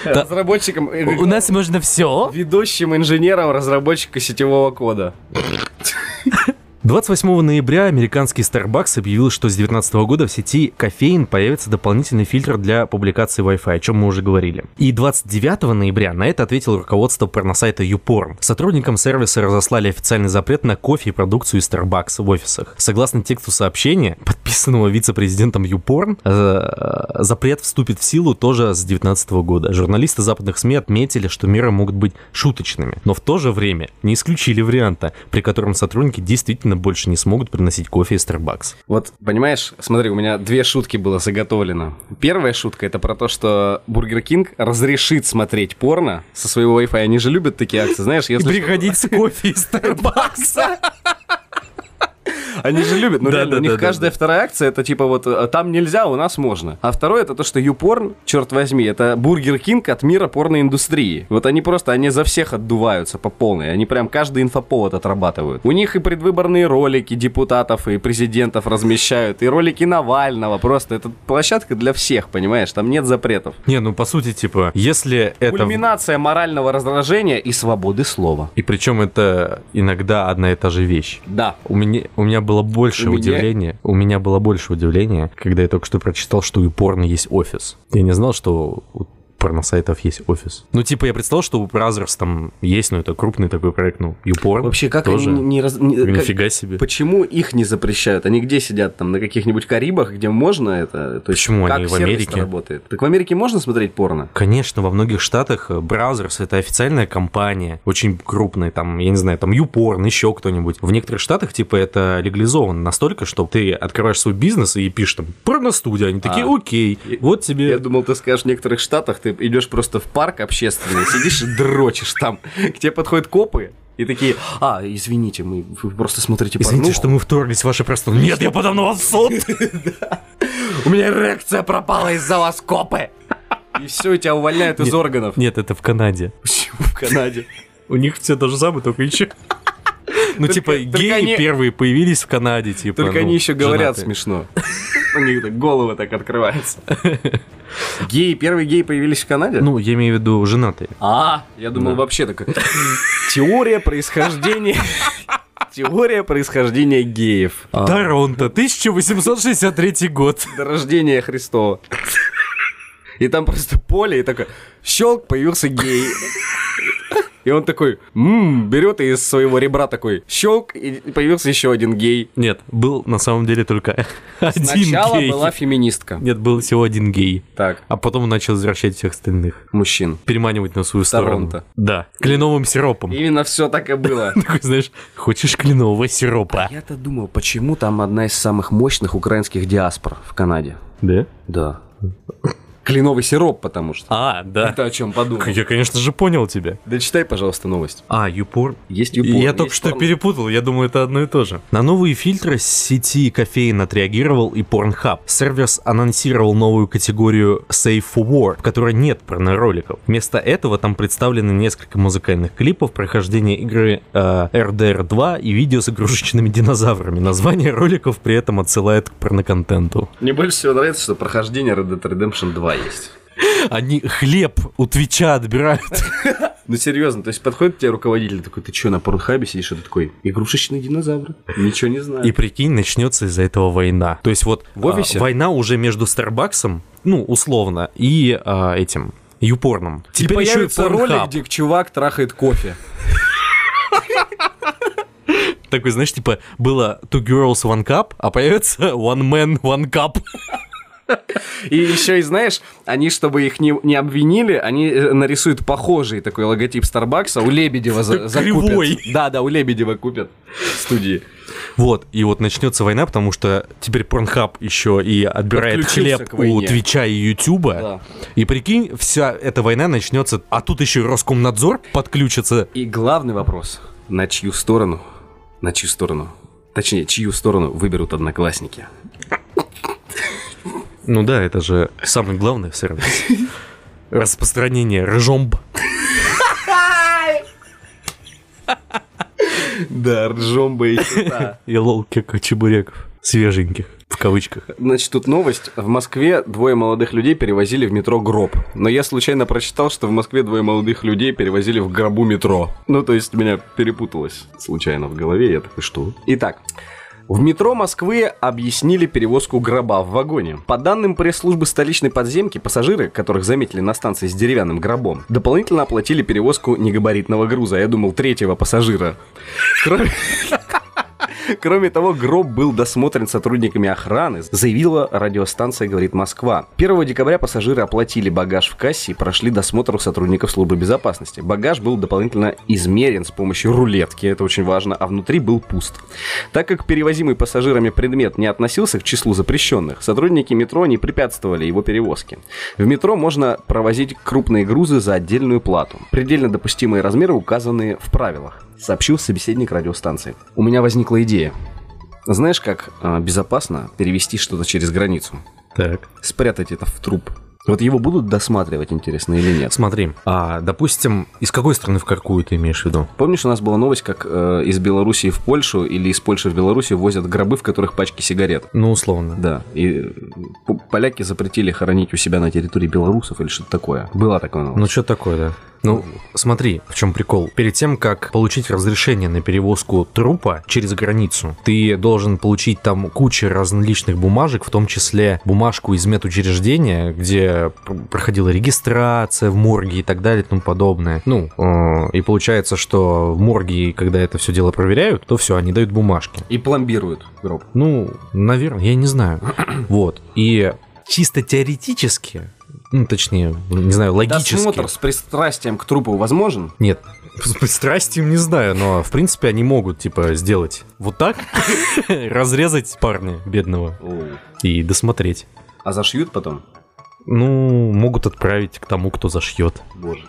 S1: Разработчиком,
S2: У нас можно все.
S1: ведущим инженером разработчика сетевого кода.
S2: 28 ноября американский Starbucks объявил, что с 2019 года в сети кофеин появится дополнительный фильтр для публикации Wi-Fi, о чем мы уже говорили. И 29 ноября на это ответил руководство порносайта YouPorn. Сотрудникам сервиса разослали официальный запрет на кофе и продукцию из Starbucks в офисах. Согласно тексту сообщения, подписанного вице-президентом YouPorn, э, запрет вступит в силу тоже с 2019 года. Журналисты западных СМИ отметили, что меры могут быть шуточными, но в то же время не исключили варианта, при котором сотрудники действительно больше не смогут приносить кофе из Starbucks.
S1: Вот, понимаешь, смотри, у меня две шутки было заготовлено. Первая шутка это про то, что Бургер Кинг разрешит смотреть порно со своего Wi-Fi. Они же любят такие акции, знаешь, если...
S2: Приходить с кофе из (laughs) Starbucks.
S1: Они же любят, ну
S2: Да,
S1: реально,
S2: да,
S1: у них
S2: да, да,
S1: каждая вторая акция это типа вот э, там нельзя, у нас можно. А второе это то, что YouPorn, черт возьми, это Бургер Кинг от мира порноиндустрии. Вот они просто, они за всех отдуваются по полной. Они прям каждый инфоповод отрабатывают. У них и предвыборные ролики депутатов и президентов размещают, и ролики Навального. Просто это площадка для всех, понимаешь? Там нет запретов.
S2: Не, ну по сути, типа, если это...
S1: Кульминация морального раздражения и свободы слова.
S2: И причем это иногда одна и та же вещь.
S1: Да.
S2: У меня, у меня было больше
S1: У меня-
S2: удивления. У меня было больше удивления, когда я только что прочитал, что у порно есть офис. Я не знал, что порносайтов есть офис. Ну, типа, я представил, что у Brothers там есть, но это крупный такой проект, ну, YouPorn
S1: Вообще, как
S2: тоже.
S1: они не раз... не- как-
S2: Нифига себе.
S1: Почему их не запрещают? Они где сидят? Там на каких-нибудь Карибах, где можно это? То есть,
S2: Почему
S1: как
S2: они в Америке?
S1: работает? Так в Америке можно смотреть порно?
S2: Конечно, во многих штатах э, Brothers это официальная компания, очень крупная, там, я не знаю, там YouPorn, еще кто-нибудь. В некоторых штатах, типа, это легализовано настолько, что ты открываешь свой бизнес и пишешь там порностудия, они такие,
S1: А.
S2: окей, вот тебе...
S1: Я думал, ты скажешь, в некоторых штатах ты идешь просто в парк общественный, сидишь и дрочишь там. К тебе подходят копы и такие, а, извините, мы вы просто смотрите
S2: Извините,
S1: порнуху.
S2: что мы вторглись в ваше пространство. Нет, я подам на вас в суд! (laughs)
S1: У меня эрекция пропала из-за вас, копы! И все, тебя увольняют из органов.
S2: Нет, это в Канаде.
S1: Почему (laughs) в Канаде?
S2: У них все то же самое, только еще. Ну, типа, геи первые появились в Канаде, типа.
S1: Только
S2: ну,
S1: они еще говорят смешно. У них так головы так открываются. (laughs) Геи, первые геи появились в Канаде?
S2: Ну, я имею в виду женатые.
S1: А, я думал вообще такой. (laughs) Теория происхождения... Теория происхождения геев. А,
S2: Торонто, 1863 год.
S1: До рождения Христова. И там просто поле, и такой, щелк, появился гей. И он такой, ммм, берет и из своего ребра такой, щелк, и появился еще один гей.
S2: Нет, был на самом деле только (laughs) один
S1: Сначала
S2: гей.
S1: была феминистка.
S2: Нет, был всего один гей.
S1: Так,
S2: А потом он начал возвращать всех остальных.
S1: мужчин.
S2: Переманивать на свою сторону.
S1: Торонто.
S2: Да. Кленовым сиропом.
S1: Именно все так и было. (laughs)
S2: Такой, знаешь, хочешь кленового сиропа?
S1: Я-то думал, почему там одна из самых мощных украинских диаспор в Канаде?
S2: Да?
S1: Да. Кленовый сироп, потому что.
S2: А, да.
S1: Это о чем подумал.
S2: Я, конечно же, понял тебя.
S1: Дочитай, пожалуйста, новость.
S2: А, юпор.
S1: Есть юпор.
S2: Я
S1: есть
S2: только что
S1: порно.
S2: перепутал, я думаю, это одно и то же. На новые фильтры сети кофеин отреагировал и Pornhub. Сервис анонсировал новую категорию Safe for War, в которой нет порнороликов. Вместо этого там представлены несколько музыкальных клипов, прохождение игры э, RDR 2 и видео с игрушечными динозаврами. Название роликов при этом отсылает к порноконтенту.
S1: Мне больше всего нравится, что прохождение Red Dead Redemption 2 есть.
S2: Они хлеб у Твича отбирают. (laughs)
S1: Ну серьезно, то есть подходит к тебе руководитель такой, ты что, на порнхабе сидишь, и ты такой, игрушечные динозавры, ничего не знаю.
S2: И прикинь, начнется из-за этого война. То есть вот
S1: В офисе?
S2: а, война уже между Старбаксом, ну, условно, и а, этим, Юпорном.
S1: И появится ролик, где чувак трахает кофе.
S2: Такой, знаешь, типа, было Two Girls One Cup, а появится One Man One Cup.
S1: И еще и знаешь, они, чтобы их не, не обвинили, они э, нарисуют похожий такой логотип Старбакса, у Лебедева за, закупят.
S2: Кривой.
S1: Да, да, у Лебедева купят в студии.
S2: Вот, и вот начнется война, потому что теперь Порнхаб еще и отбирает хлеб у. Твича и Ютуба.
S1: Да.
S2: И прикинь, вся эта война начнется, а тут еще и Роскомнадзор подключится.
S1: И главный вопрос, на чью сторону, на чью сторону, точнее, чью сторону выберут одноклассники.
S2: Ну да, это же самый главный сервис. Распространение ржомб.
S1: Да, ржомба и
S2: И лолки чебуреков. Свеженьких, в кавычках.
S1: Значит, тут новость. В Москве двое молодых людей перевозили в метро гроб. Но я случайно прочитал, что в Москве двое молодых людей перевозили в гробу метро. Ну, то есть, меня перепуталось случайно в голове. Я такой, что? Итак, в метро Москвы объяснили перевозку гроба в вагоне. По данным пресс-службы столичной подземки, пассажиры, которых заметили на станции с деревянным гробом, дополнительно оплатили перевозку негабаритного груза. Я думал, третьего пассажира. Кроме... Кроме того, гроб был досмотрен сотрудниками охраны, заявила радиостанция «Говорит Москва». 1 декабря пассажиры оплатили багаж в кассе и прошли досмотр у сотрудников службы безопасности. Багаж был дополнительно измерен с помощью рулетки, это очень важно, а внутри был пуст. Так как перевозимый пассажирами предмет не относился к числу запрещенных, сотрудники метро не препятствовали его перевозке. В метро можно провозить крупные грузы за отдельную плату. Предельно допустимые размеры указаны в правилах, сообщил собеседник радиостанции. У меня возникла идея. Знаешь, как а, безопасно перевести что-то через границу?
S2: Так.
S1: Спрятать это в труп. Вот его будут досматривать, интересно, или нет?
S2: Смотри, а, допустим, из какой страны в какую ты имеешь в виду?
S1: Помнишь, у нас была новость, как э, из Белоруссии в Польшу или из Польши в Белоруссию возят гробы, в которых пачки сигарет?
S2: Ну, условно.
S1: Да, и э, поляки запретили хоронить у себя на территории белорусов или что-то такое. Была такая новость.
S2: Ну, что такое, да? Ну, смотри, в чем прикол. Перед тем, как получить разрешение на перевозку трупа через границу, ты должен получить там кучу различных бумажек, в том числе бумажку из медучреждения, где пр- проходила регистрация в морге и так далее и тому подобное. Ну, э, и получается, что в морге, когда это все дело проверяют, то все, они дают бумажки.
S1: И пломбируют гроб.
S2: Ну, наверное, я не знаю. (clears throat) Вот. И чисто теоретически, ну, точнее, не знаю, логически.
S1: Досмотр с пристрастием к трупу возможен?
S2: Нет, (laughs) с пристрастием не знаю, но в принципе они могут, типа, сделать вот так, (laughs) разрезать парня бедного и досмотреть.
S1: А зашьют потом?
S2: Ну, могут отправить к тому, кто зашьет.
S1: Боже.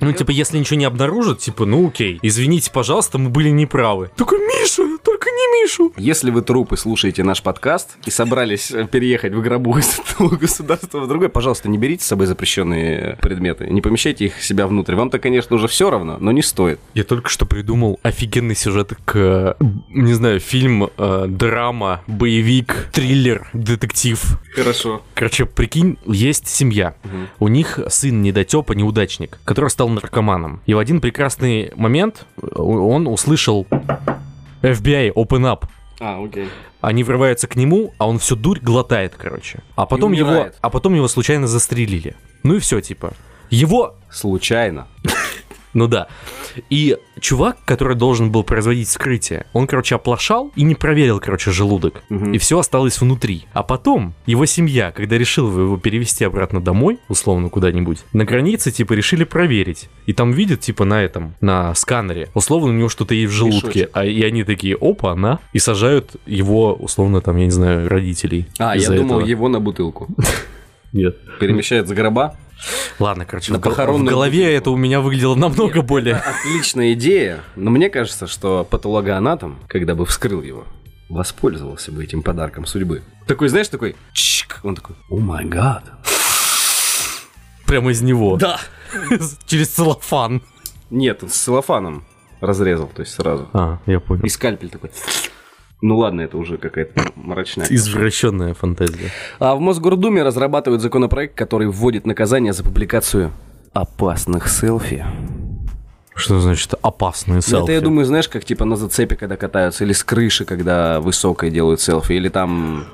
S2: Ну, типа, если ничего не обнаружат, типа, ну окей, извините, пожалуйста, мы были неправы. Только Миша, только не Мишу.
S1: Если вы трупы слушаете наш подкаст и собрались э, переехать в гробу (laughs) из одного государства в другое, пожалуйста, не берите с собой запрещенные предметы, не помещайте их себя внутрь. Вам-то, конечно, уже все равно, но не стоит.
S2: Я только что придумал офигенный сюжет к, не знаю, фильм, э, драма, боевик, триллер, детектив.
S1: Хорошо.
S2: Короче, прикинь, есть семья. У них сын недотепа, неудачник, который стал наркоманом. И в один прекрасный момент э, он услышал FBI, open up.
S1: А, окей.
S2: Они врываются к нему, а он всю дурь глотает, короче. А потом его, а потом его случайно застрелили. Ну и все, типа. Его
S1: Случайно.
S2: Ну да. И чувак, который должен был производить вскрытие, он, короче, оплошал и не проверил, короче, желудок.
S1: Мгм.
S2: И все осталось внутри. А потом его семья, когда решила его перевести обратно домой, условно куда-нибудь, на границе, типа, решили проверить. И там видят, типа, на этом, на сканере, условно, у него что-то есть в желудке.
S1: Мешочек.
S2: А, и они такие, опа, она. И сажают его, условно, там, я не знаю, родителей.
S1: А, я думал,
S2: этого.
S1: его на бутылку. (laughs)
S2: Нет.
S1: Перемещает за гроба.
S2: Ладно, короче,
S1: На
S2: в,
S1: похоронную
S2: в голове это у меня выглядело намного более...
S1: Отличная идея, но мне кажется, что патологоанатом, когда бы вскрыл его, воспользовался бы этим подарком судьбы. Такой, знаешь, такой, чик, он такой, о май гад.
S2: Прямо из него.
S1: Да.
S2: Через целлофан.
S1: Нет, он с целлофаном разрезал, то есть сразу.
S2: А, я понял.
S1: И скальпель такой. Ну ладно, это уже какая-то мрачная.
S2: Извращенная фантазия.
S1: А в Мосгордуме разрабатывают законопроект, который вводит наказание за публикацию опасных селфи.
S2: Что значит опасные селфи?
S1: Это, я думаю, знаешь, как типа на зацепе, когда катаются, или с крыши, когда высокой делают селфи, или там...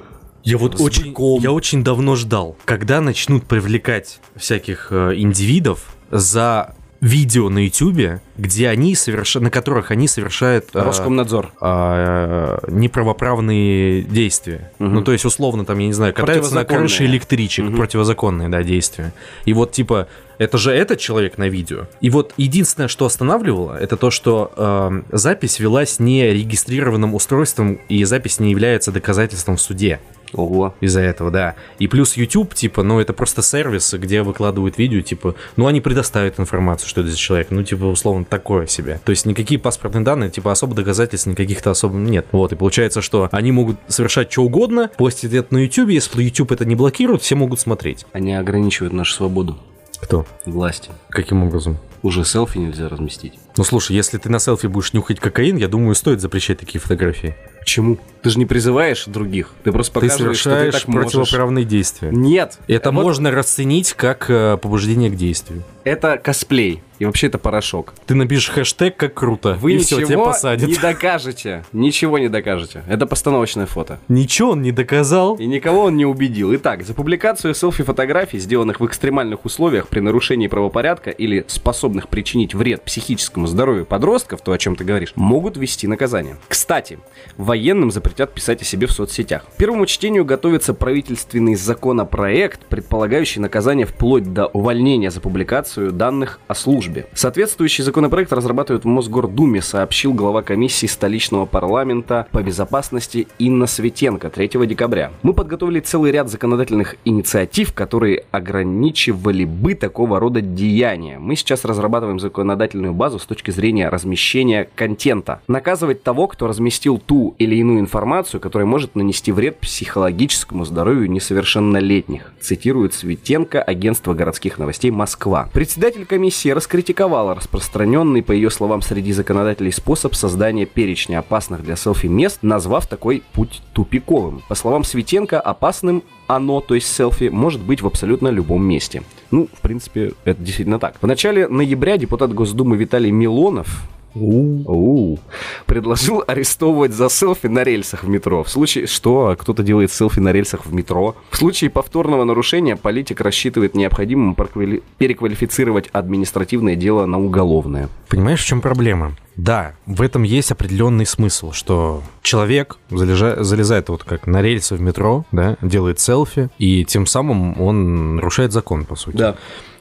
S2: Я вот
S1: С
S2: очень,
S1: быком.
S2: я очень давно ждал, когда начнут привлекать всяких э, индивидов за видео на Ютубе, где они совершают, на которых они совершают э,
S1: Роскомнадзор.
S2: э, неправоправные действия.
S1: Мгм.
S2: Ну, то есть, условно, там, я не знаю, катаются на крыше электричек,
S1: Мгм.
S2: противозаконные, да, действия. И вот, типа, это же этот человек на видео. И вот единственное, что останавливало, это то, что э, запись велась не регистрированным устройством, и запись не является доказательством в суде.
S1: Ого.
S2: Из-за этого, да. И плюс YouTube, типа, ну, это просто сервис, где выкладывают видео, типа, ну, они предоставят информацию, что это за человек. Ну, типа, условно, такое себе. То есть никакие паспортные данные, типа, особо доказательств никаких-то особо нет. Вот, и получается, что они могут совершать что угодно, постить это на YouTube, если YouTube это не блокирует, все могут смотреть.
S1: Они ограничивают нашу свободу.
S2: Кто?
S1: Власти.
S2: Каким образом?
S1: Уже селфи нельзя разместить.
S2: Ну, слушай, если ты на селфи будешь нюхать кокаин, я думаю, стоит запрещать такие фотографии.
S1: Почему? Ты же не призываешь других. Ты просто
S2: ты
S1: показываешь, что ты
S2: совершаешь
S1: так можешь.
S2: противоправные действия.
S1: Нет.
S2: Это
S1: Вот
S2: можно расценить как э, побуждение к действию.
S1: Это косплей. И вообще это порошок.
S2: Ты напишешь хэштег «Как круто»,
S1: Вы
S2: и
S1: ничего
S2: все, тебя посадят.
S1: не докажете. Ничего не докажете. Это постановочное фото.
S2: Ничего он не доказал.
S1: И никого он не убедил. Итак, за публикацию селфи-фотографий, сделанных в экстремальных условиях при нарушении правопорядка или способных причинить вред психическому здоровью подростков, то, о чем ты говоришь, могут вести наказание. Кстати, военным запретят писать о себе в соцсетях. К первому чтению готовится правительственный законопроект, предполагающий наказание вплоть до увольнения за публикацию данных о службе. Соответствующий законопроект разрабатывают в Мосгордуме, сообщил глава комиссии столичного парламента по безопасности Инна Светенко 3 декабря. Мы подготовили целый ряд законодательных инициатив, которые ограничивали бы такого рода деяния. Мы сейчас разрабатываем законодательную базу с точки зрения размещения контента. Наказывать того, кто разместил ту или иную информацию, которая может нанести вред психологическому здоровью несовершеннолетних, цитирует Светенко агентство городских новостей Москва. Председатель комиссии раскритиковала распространенный, по ее словам, среди законодателей способ создания перечня опасных для селфи мест, назвав такой путь тупиковым. По словам Светенко, опасным оно, то есть селфи, может быть в абсолютно любом месте. Ну, в принципе, это действительно так. В начале ноября депутат Госдумы Виталий Милонов Оу. предложил арестовывать за селфи на рельсах в метро. В случае, что кто-то делает селфи на рельсах в метро. В случае повторного нарушения политик рассчитывает необходимым проквали- переквалифицировать административное дело на уголовное.
S2: Понимаешь, в чем проблема? Да, в этом есть определенный смысл, что человек залежа- залезает вот как на рельсы в метро, да, делает селфи, и тем самым он нарушает закон, по сути.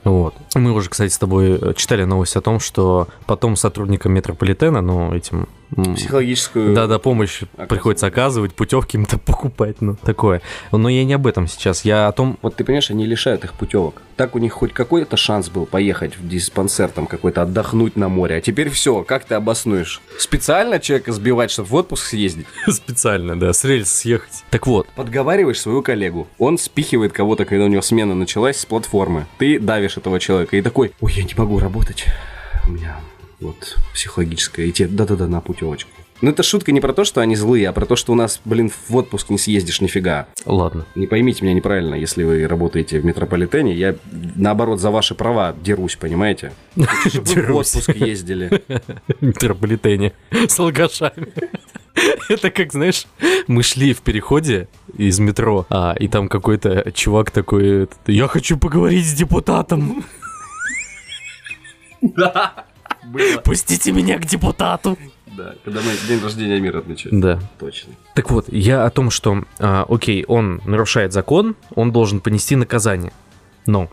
S2: Вот. Мы уже, кстати, с тобой э, читали новость о том, что потом сотрудникам метрополитена, ну, этим...
S1: Психологическую...
S2: Да-да, помощь приходится оказывать, путевки им-то (laughs) покупать, ну, такое. Но я не об этом сейчас, я о том...
S1: Вот ты понимаешь, они лишают их путевок. Так у них хоть какой-то шанс был поехать в диспансер там какой-то, отдохнуть на море. А теперь все, как ты обоснуешь? Специально человека сбивать, чтобы в отпуск съездить? (laughs)
S2: Специально, да, с рельс съехать. Так вот,
S1: Подговариваешь своего коллегу. Он спихивает кого-то, когда у него смена началась с платформы. Ты давишь этого человека и такой, ой, я не могу работать. У меня вот психологическое. И тебе, да-да-да, на путевочку. Ну, это шутка не про то, что они злые, а про то, что у нас, блин, в отпуск не съездишь нифига.
S2: ладно.
S1: Не поймите меня неправильно, если вы работаете в метрополитене, я, наоборот, за ваши права дерусь, понимаете? (laughs) Вы в
S2: Дерусь.
S1: отпуск ездили. (laughs)
S2: в метрополитене с алкашами. (laughs) Это как, знаешь, мы шли в переходе из метро, а, и там какой-то чувак такой, я хочу поговорить с депутатом.
S1: Было. (laughs)
S2: Пустите меня к депутату.
S1: Да, когда мы день рождения мира отмечаем.
S2: Да.
S1: Точно.
S2: Так вот, я о том, что, а, окей, он нарушает закон, он должен понести наказание. Но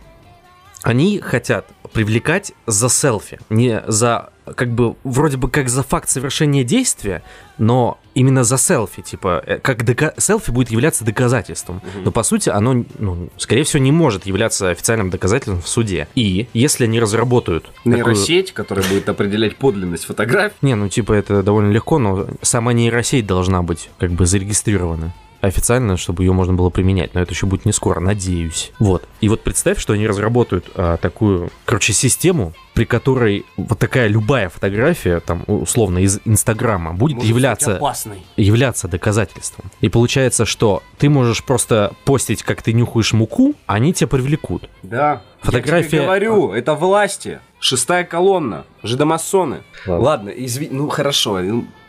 S2: Они хотят привлекать за селфи, не за как бы вроде бы как за факт совершения действия, но именно за селфи, типа э, как дока- селфи будет являться доказательством, но по сути оно, ну, скорее всего, не может являться официальным доказательством в суде. И если они разработают такую-
S1: Нейросеть, которая будет определять подлинность фотографий.
S2: не, ну типа это довольно легко, но сама нейросеть должна быть как бы зарегистрирована официально, чтобы ее можно было применять, но это еще будет не скоро, надеюсь. Вот. И вот представь, что они разработают а, такую, короче, систему, при которой вот такая любая фотография, там, условно, из Инстаграма, будет являться
S1: опасной.
S2: являться доказательством. И получается, что ты можешь просто постить, как ты нюхаешь муку, а они тебя привлекут.
S1: Да.
S2: Фотография-
S1: Я тебе говорю, это власти. Шестая колонна. Жидомасоны. Ладно, изви... ну хорошо.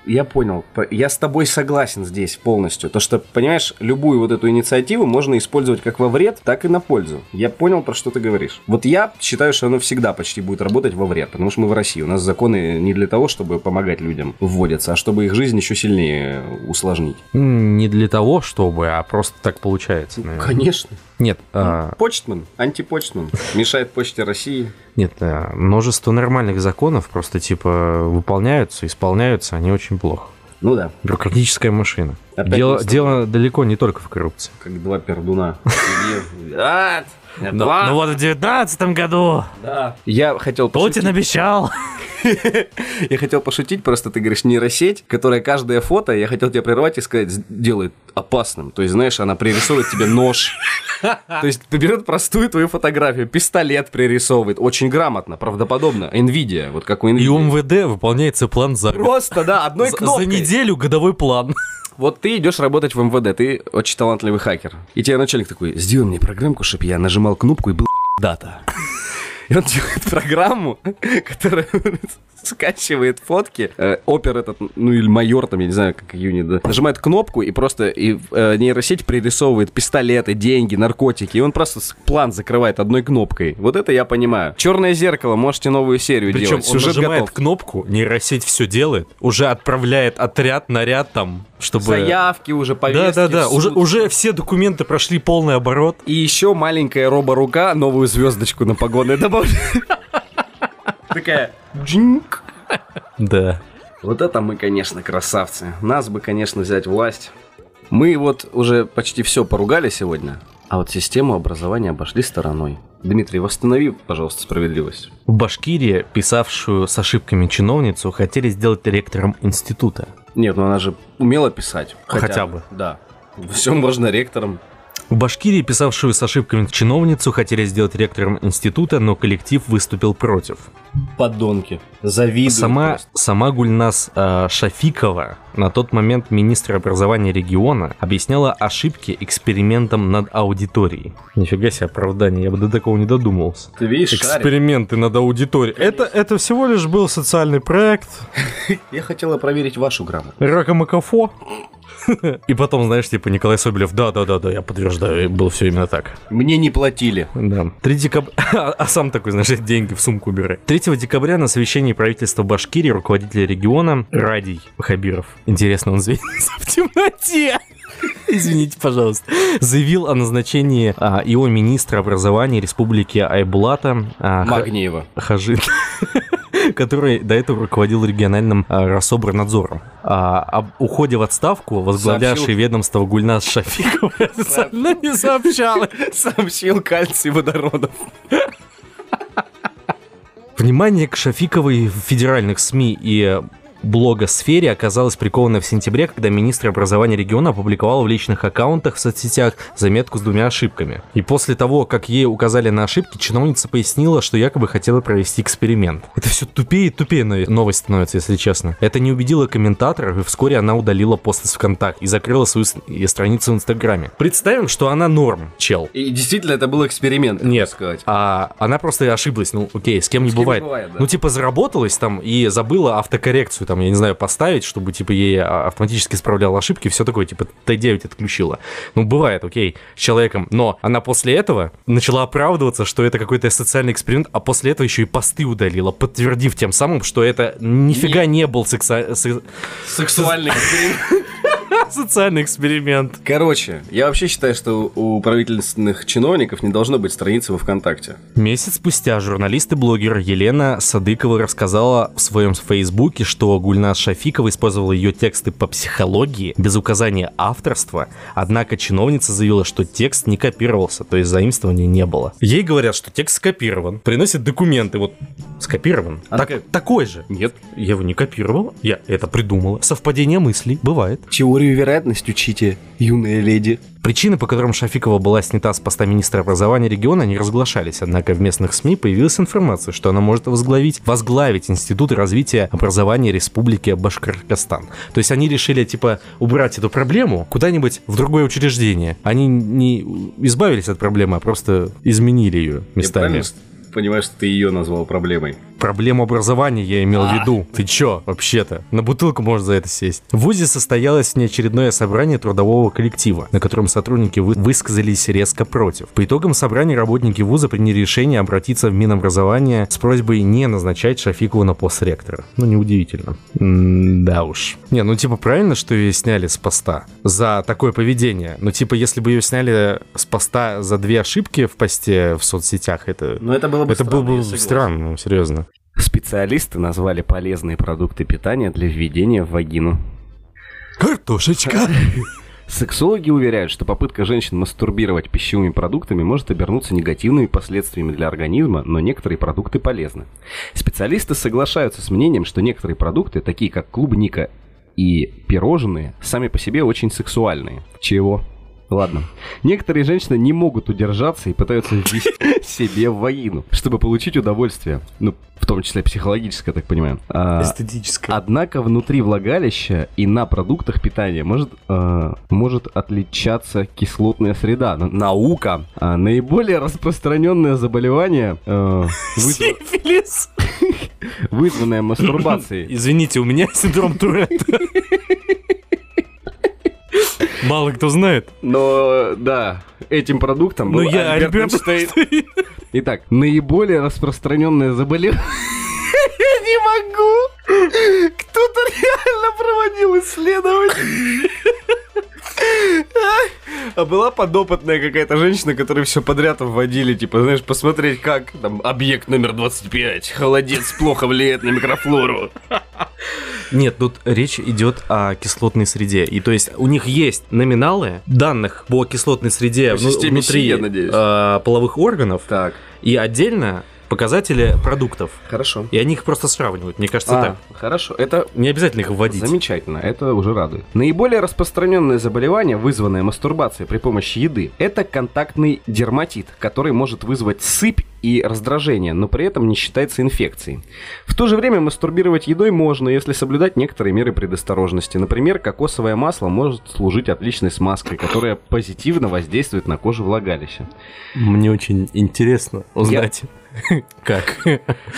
S1: Ну, Я понял. По- Я с тобой согласен здесь полностью. То, что, понимаешь, любую вот эту инициативу можно использовать как во вред, так и на пользу. Я понял, про что ты говоришь. Вот я считаю, что оно всегда почти будет работать во вред, потому что мы в России. У нас законы не для того, чтобы помогать людям вводятся, а чтобы их жизнь еще сильнее усложнить.
S2: Не для того, чтобы, а просто так получается. наверное.
S1: Конечно.
S2: Нет, а,
S1: Почтман, антипочтман, мешает почте России.
S2: Нет, э, множество нормальных законов просто типа выполняются, исполняются, они очень плохо.
S1: Ну да,
S2: Бюрократическая машина.
S1: Опять
S2: Дело, дело далеко не только в коррупции.
S1: как два пердуна. (laughs) А,
S2: Ну,
S1: Два.
S2: вот в девятнадцатом году
S1: Да. Я хотел пошутить.
S2: Путин обещал. (laughs)
S1: Я хотел пошутить, просто ты говоришь нейросеть, которая каждое фото, я хотел тебя прервать и сказать, делает опасным. То есть, знаешь, она пририсовывает тебе нож. (laughs) То есть, берет простую твою фотографию, пистолет пририсовывает. Очень грамотно, правдоподобно. Nvidia, вот как у Nvidia.
S2: И у МВД выполняется план за.
S1: Просто, да, одной
S2: За, за
S1: кнопкой.
S2: неделю годовой план. (laughs)
S1: Вот ты идешь работать в МВД, ты очень талантливый хакер. И тебе начальник такой, сделай мне программку, чтобы я нажимал кнопку и был дата. (laughs) И он делает программу, которая скачивает фотки. Э, опер этот, ну или майор там, я не знаю, как юнит, да, нажимает кнопку и просто и, э, нейросеть пририсовывает пистолеты, деньги, наркотики. И он просто план закрывает одной кнопкой. Вот это я понимаю. Черное зеркало, можете новую серию
S2: Причем
S1: делать.
S2: он
S1: Сюжет
S2: нажимает
S1: готов.
S2: кнопку, нейросеть все делает, уже отправляет отряд, наряд там, чтобы...
S1: Заявки уже, повестки
S2: Да-да-да, уже, уже все документы прошли полный оборот.
S1: И еще маленькая робо-рука новую звездочку на погоны добавляет. Такая джинк.
S2: Да.
S1: Вот это мы, конечно, красавцы. Нас бы, конечно, взять власть. Мы вот уже почти все поругали сегодня, а вот систему образования обошли стороной. Дмитрий, восстанови, пожалуйста, справедливость.
S2: В Башкирии, писавшую с ошибками чиновницу, хотели сделать ректором института.
S1: Нет, ну она же умела писать.
S2: Хотя бы.
S1: Да. Все можно ректором.
S2: В Башкирии, писавшую с ошибками чиновницу, хотели сделать ректором института, но коллектив выступил против.
S1: Подонки. Завидую.
S2: Сама,
S1: просто.
S2: сама Гульнас э, Шафикова, на тот момент министр образования региона, объясняла ошибки экспериментом над аудиторией. Нифига себе оправдание, я бы до такого не додумался.
S1: Ты видишь, шарик?
S2: Эксперименты над аудиторией. Это, это всего лишь был социальный проект. (laughs)
S1: Я хотела проверить вашу грамоту.
S2: Ракомакафо. И потом, знаешь, типа Николай Соболев, да-да-да-да, я подтверждаю, было все именно так.
S1: Мне не платили.
S2: Да. 3 декабря... (laughs) А сам такой, знаешь, деньги в сумку убирай. 3 декабря на совещании правительства Башкирии руководитель региона Радий Хабиров. Интересно, он извинился (laughs) в темноте. (laughs) Извините, пожалуйста. Заявил о назначении а, его министра образования Республики Айбулата а,
S1: Магниева.
S2: Хажин, который до этого руководил региональным а, Рособорнадзором. А, об уходе в отставку возглавлявший
S1: Сообщил.
S2: ведомство Гульнас Шафикова (laughs) официально не сообщала.
S1: Сообщил кальций водородов.
S2: Внимание к Шафиковой в федеральных СМИ и блогосфере оказалось приковано в сентябре, когда министр образования региона опубликовал в личных аккаунтах в соцсетях заметку с двумя ошибками. И после того, как ей указали на ошибки, чиновница пояснила, что якобы хотела провести эксперимент. Это все тупее и тупее но- новость становится, если честно. Это не убедило комментаторов, и вскоре она удалила пост из ВКонтакте и закрыла свою страницу в Инстаграме. Представим, что она норм, чел.
S1: И действительно, это был эксперимент,
S2: Нет,
S1: сказать.
S2: а она просто ошиблась. Ну, окей, с кем не
S1: С кем не
S2: бывает.
S1: бывает, да.
S2: Ну, типа, заработалась там и забыла автокоррекцию, там, я не знаю, поставить, чтобы, типа, ей а, автоматически справлял ошибки, все такое, типа, Т9 отключила. Ну, бывает, окей, с человеком. Но она после этого начала оправдываться, что это какой-то социальный эксперимент, а после этого еще и посты удалила, подтвердив тем самым, что это нифига не был секса... се-
S1: Сексуальный эксперимент. (laughs)
S2: Социальный эксперимент.
S1: Короче, я вообще считаю, что у правительственных чиновников не должно быть страницы во ВКонтакте.
S2: Месяц спустя журналист и блогер Елена Садыкова рассказала в своем фейсбуке, что Гульнас Шафикова использовала ее тексты по психологии без указания авторства, однако чиновница заявила, что текст не копировался, то есть заимствования не было. Ей говорят, что текст скопирован, приносят документы, вот скопирован.
S1: Она
S2: Так-
S1: как-
S2: такой же.
S1: Нет.
S2: Я его не копировал, я это придумала. Совпадение мыслей бывает.
S1: Теорию вероятность учите, юная леди.
S2: Причины, по которым Шафикова была снята с поста министра образования региона, не разглашались, однако в местных СМИ появилась информация, что она может возглавить, возглавить Институт развития образования Республики Башкортостан. То есть они решили, типа, убрать эту проблему куда-нибудь в другое учреждение. Они не избавились от проблемы, а просто изменили ее
S1: Я
S2: местами.
S1: правильно понимаю, что ты ее назвал проблемой?
S2: Проблему образования я имел в виду. Ты чё, вообще-то? На бутылку можно за это сесть. В ВУЗе состоялось неочередное собрание трудового коллектива, на котором сотрудники вы- высказались резко против. По итогам собрания работники ВУЗа приняли решение обратиться в Минобразование с просьбой не назначать Шафикову на пост ректора. Ну, неудивительно. М, Да уж. Не, ну типа правильно, что ее сняли с поста за такое поведение. Ну типа если бы ее сняли с поста за две ошибки в посте в соцсетях, это...
S1: Ну, это было бы
S2: Это
S1: странно,
S2: было
S1: я
S2: бы странно, ну, серьезно.
S1: Специалисты назвали полезные продукты питания для введения в вагину.
S2: Картошечка. (laughs)
S1: Сексологи уверяют, что попытка женщин мастурбировать пищевыми продуктами может обернуться негативными последствиями для организма, но некоторые продукты полезны. Специалисты соглашаются с мнением, что некоторые продукты, такие как клубника и пирожные, сами по себе очень сексуальные. Чего? Ладно. Некоторые женщины не могут удержаться и пытаются ввести (laughs) себе в вагину, чтобы получить удовольствие. Ну, в том числе психологическое, так понимаю. А,
S2: Эстетическая.
S1: Однако внутри влагалища и на продуктах питания может, э, может отличаться кислотная среда. Наука. А, наиболее распространенное заболевание, э, (laughs)
S2: Сифилис. (laughs)
S1: вызванное мастурбацией.
S2: Извините, у меня синдром Туретта. Мало кто знает.
S1: Но да, этим продуктом
S2: Ну
S1: был
S2: я
S1: Альберт
S2: Альберт
S1: Эйнштейн. Итак, наиболее распространенное заболевание... (laughs) Я не могу! Кто-то реально проводил исследование. А была подопытная какая-то женщина, которой все подряд вводили, типа, знаешь, посмотреть, как там объект номер 25, холодец плохо влияет на микрофлору.
S2: Нет, тут речь идет о кислотной среде. И то есть у них есть номиналы данных по кислотной среде
S1: По
S2: вну- внутри
S1: Си, я надеюсь.
S2: э, половых органов
S1: Так,
S2: и отдельно показатели продуктов.
S1: хорошо.
S2: И они их просто сравнивают. Мне кажется,
S1: А,
S2: так.
S1: хорошо. Это
S2: Не обязательно их вводить.
S1: Замечательно, это уже радует. Наиболее распространенное заболевание, вызванное мастурбацией при помощи еды, это контактный дерматит, который может вызвать сыпь и раздражение, но при этом не считается инфекцией. В то же время мастурбировать едой можно, если соблюдать некоторые меры предосторожности. Например, кокосовое масло может служить отличной смазкой, которая позитивно воздействует на кожу влагалища.
S2: Мне очень интересно узнать, (laughs) как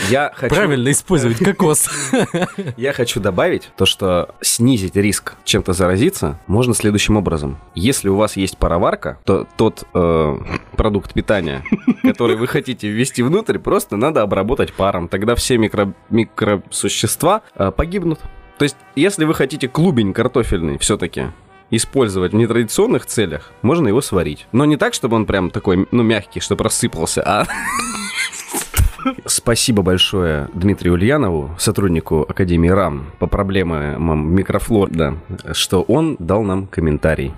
S1: Я хочу...
S2: правильно использовать кокос. (laughs)
S1: Я хочу добавить то, что снизить риск чем-то заразиться можно следующим образом. Если у вас есть пароварка, то тот э, продукт питания, (laughs) который вы хотите ввести внутрь, просто надо обработать паром. Тогда все микро- микросущества э, погибнут. То есть, если вы хотите клубень картофельный все-таки использовать в нетрадиционных целях, можно его сварить. Но не так, чтобы он прям такой, ну, мягкий, чтобы рассыпался, а Спасибо большое Дмитрию Ульянову, сотруднику Академии РАМ по проблемам микрофлор, что он дал нам комментарий.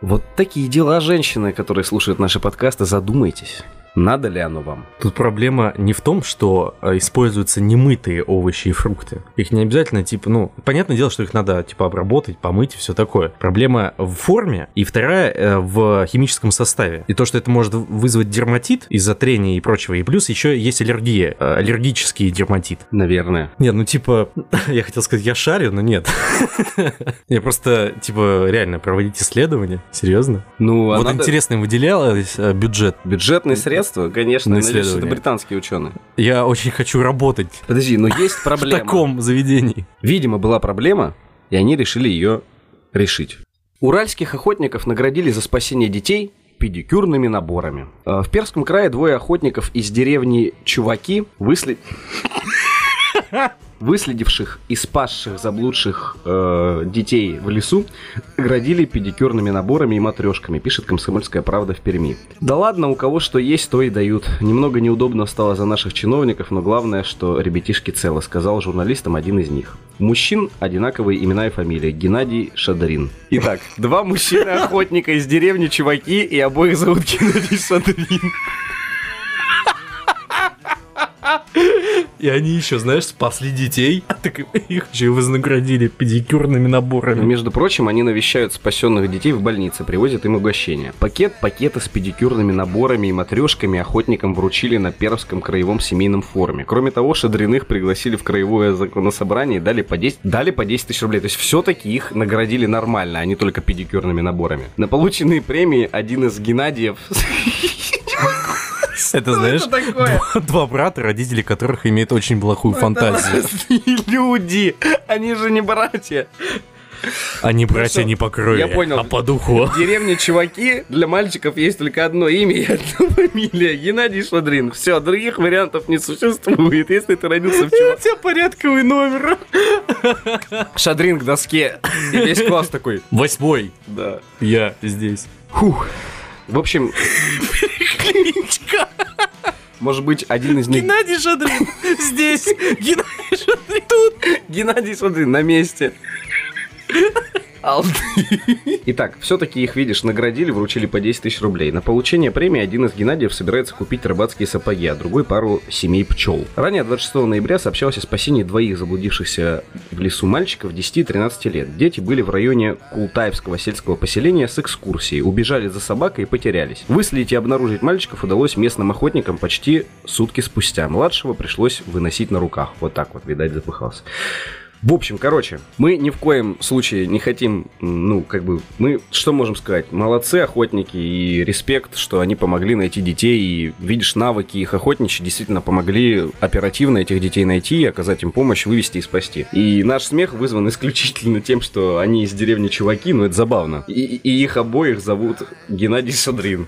S1: Вот такие дела женщины, которые слушают наши подкасты, задумайтесь. Надо ли оно вам?
S2: Тут проблема не в том, что э, используются немытые овощи и фрукты. Их не обязательно, типа, ну, понятное дело, что их надо, типа, обработать, помыть и все такое. Проблема в форме, и вторая э, в химическом составе. И то, что это может вызвать дерматит из-за трения и прочего. И плюс еще есть аллергия, э, аллергический дерматит.
S1: Наверное.
S2: Нет, ну типа, (laughs) я хотел сказать, я шарю, но нет. (laughs) Я просто, типа, реально проводить исследования. Серьезно?
S1: Ну, а
S2: Вот интересно, выделялось бюджет.
S1: Бюджетные средства, конечно,
S2: На
S1: надеюсь, это британские ученые.
S2: Я очень хочу работать
S1: Подожди, но есть (laughs)
S2: в
S1: проблема.
S2: таком заведении.
S1: Видимо, была проблема, и они решили ее решить. Уральских охотников наградили за спасение детей педикюрными наборами. Э, В Перском крае двое охотников из деревни Чуваки высли... (laughs) (laughs) Выследивших и спасших заблудших э, детей в лесу оградили педикюрными наборами и матрешками, пишет «Комсомольская правда» в Перми. Да ладно, у кого что есть, то и дают. Немного неудобно стало за наших чиновников, но главное, что ребятишки целы, сказал журналистам один из них. Мужчин одинаковые имена и фамилии. Геннадий Шадрин. Итак, два мужчины-охотника из деревни Чуваки, и обоих зовут (laughs) Геннадий Шадрин.
S2: И они еще, знаешь, спасли детей. (laughs) Так их еще и вознаградили педикюрными наборами.
S1: Между прочим, они навещают спасенных детей в больнице, привозят им угощения. Пакет пакеты с педикюрными наборами и матрешками охотникам вручили на Пермском краевом семейном форуме. Кроме того, Шадриных пригласили в краевое законособрание и дали по 10, дали по 10 тысяч рублей. То есть все-таки их наградили нормально, а не только педикюрными наборами. На полученные премии один из Геннадьев (laughs)
S2: Это, знаешь, два, брата, родители которых имеют очень плохую фантазию. (laughs)
S1: люди, они же не братья.
S2: Они братья
S1: Хорошо,
S2: не по крови,
S1: я понял.
S2: а по духу.
S1: В деревне Чуваки для мальчиков есть только одно имя и одна (laughs) фамилия. Геннадий Шадрин. Все, других вариантов не существует, если ты родился в Чуваках.
S2: У тебя порядковый номер.
S1: Шадрин к доске. И весь класс такой.
S2: Восьмой.
S1: Да.
S2: Я здесь.
S1: Фух. В общем, может быть, один из них...
S2: Геннадий Шадрин здесь. (laughs) Геннадий Шадрин тут.
S1: Геннадий Шадрин на месте. Алды. Итак, все-таки их, видишь, наградили, вручили по 10 тысяч рублей. На получение премии один из Геннадьев собирается купить рыбацкие сапоги, а другой пару семей пчел. Ранее 26 ноября сообщалось о спасении двоих заблудившихся в лесу мальчиков 10-13 лет. Дети были в районе Култаевского сельского поселения с экскурсией, убежали за собакой и потерялись. Выследить и обнаружить мальчиков удалось местным охотникам почти сутки спустя. Младшего пришлось выносить на руках. Вот так вот, видать, запыхался. В общем, короче, мы ни в коем случае не хотим, ну, как бы, мы что можем сказать? Молодцы охотники и респект, что они помогли найти детей, и, видишь, навыки их охотничьи действительно помогли оперативно этих детей найти, оказать им помощь, вывести и спасти. И наш смех вызван (laughs) исключительно тем, что они из деревни Чуваки, ну, это забавно. И, и их обоих зовут Геннадий Шадрин.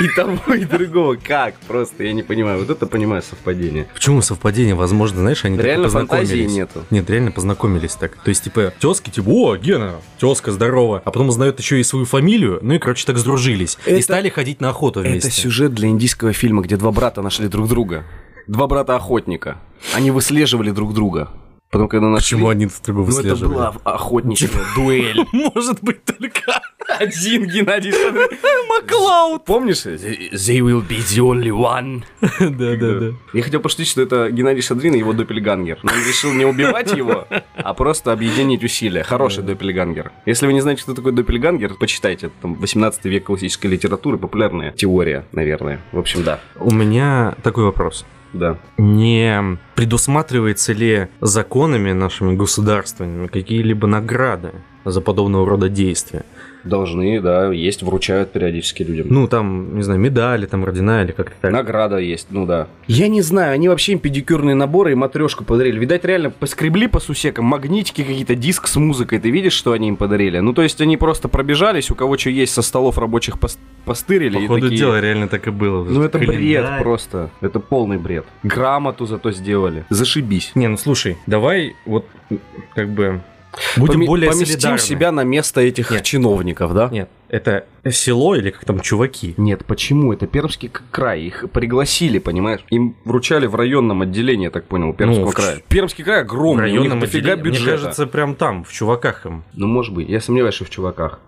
S1: И того, и другого. Как? Просто я не понимаю. Вот это понимаю совпадение.
S2: Почему совпадение? Возможно, знаешь, они так и
S1: Реально фантазии
S2: познакомились.
S1: нету.
S2: Нет, реально познакомились так. То есть, типа, тезки, типа, о, Гена, тезка, здорово. А потом узнают еще и свою фамилию, ну и, короче, так сдружились. И
S1: Это-
S2: стали ходить на охоту вместе.
S1: Это сюжет для индийского фильма, где два брата нашли друг друга. Два брата-охотника. Они выслеживали друг друга. Потом, когда нашли...
S2: Почему они друг друга
S1: Ну, это была охотничья дуэль. (laughs)
S2: Может быть, только (laughs)
S1: Один Геннадий.
S2: Маклауд.
S1: Помнишь? They will be the only one. (laughs)
S2: Да-да-да.
S1: Я хотел пошутить, что это Геннадий Шадрин и его доппельгангер. Но он решил не убивать его, а просто объединить усилия. Хороший доппельгангер. Если вы не знаете, что такое доппельгангер, почитайте. Это там 18 век классической литературы, популярная теория, наверное. В общем, да.
S2: У меня такой вопрос.
S1: Да.
S2: Не предусматривается ли законами нашими государственными какие-либо награды за подобного рода действия?
S1: Должны, да, есть, вручают периодически людям.
S2: Ну, там, не знаю, медали, там, ордена или как-то так.
S1: Награда есть, ну да. Я не знаю, они вообще им педикюрные наборы и матрешку подарили. Видать, реально поскребли по сусекам, магнитики какие-то, диск с музыкой. Ты видишь, что они им подарили? Ну, то есть они просто пробежались, у кого что есть со столов рабочих пос- постырили.
S2: По ходу
S1: такие,
S2: дела реально так и было.
S1: Ну, это бред
S2: Календарь.
S1: просто. Это полный бред. Грамоту зато сделали. Зашибись.
S2: Не, ну слушай, давай вот как бы будем
S1: Поме-
S2: более
S1: Поместим
S2: солидарны.
S1: себя на место этих
S2: Нет.
S1: чиновников, да?
S2: Нет, это село или как там чуваки?
S1: Нет, почему? Это Пермский край. Их пригласили, понимаешь? Им вручали в районном отделении, я так понял, Пермского
S2: Ну,
S1: края. Пермский край
S2: В
S1: огромный, у них
S2: районном
S1: дофига
S2: мне кажется, прям там, в чуваках им.
S1: Ну, может быть. Я сомневаюсь, что в чуваках.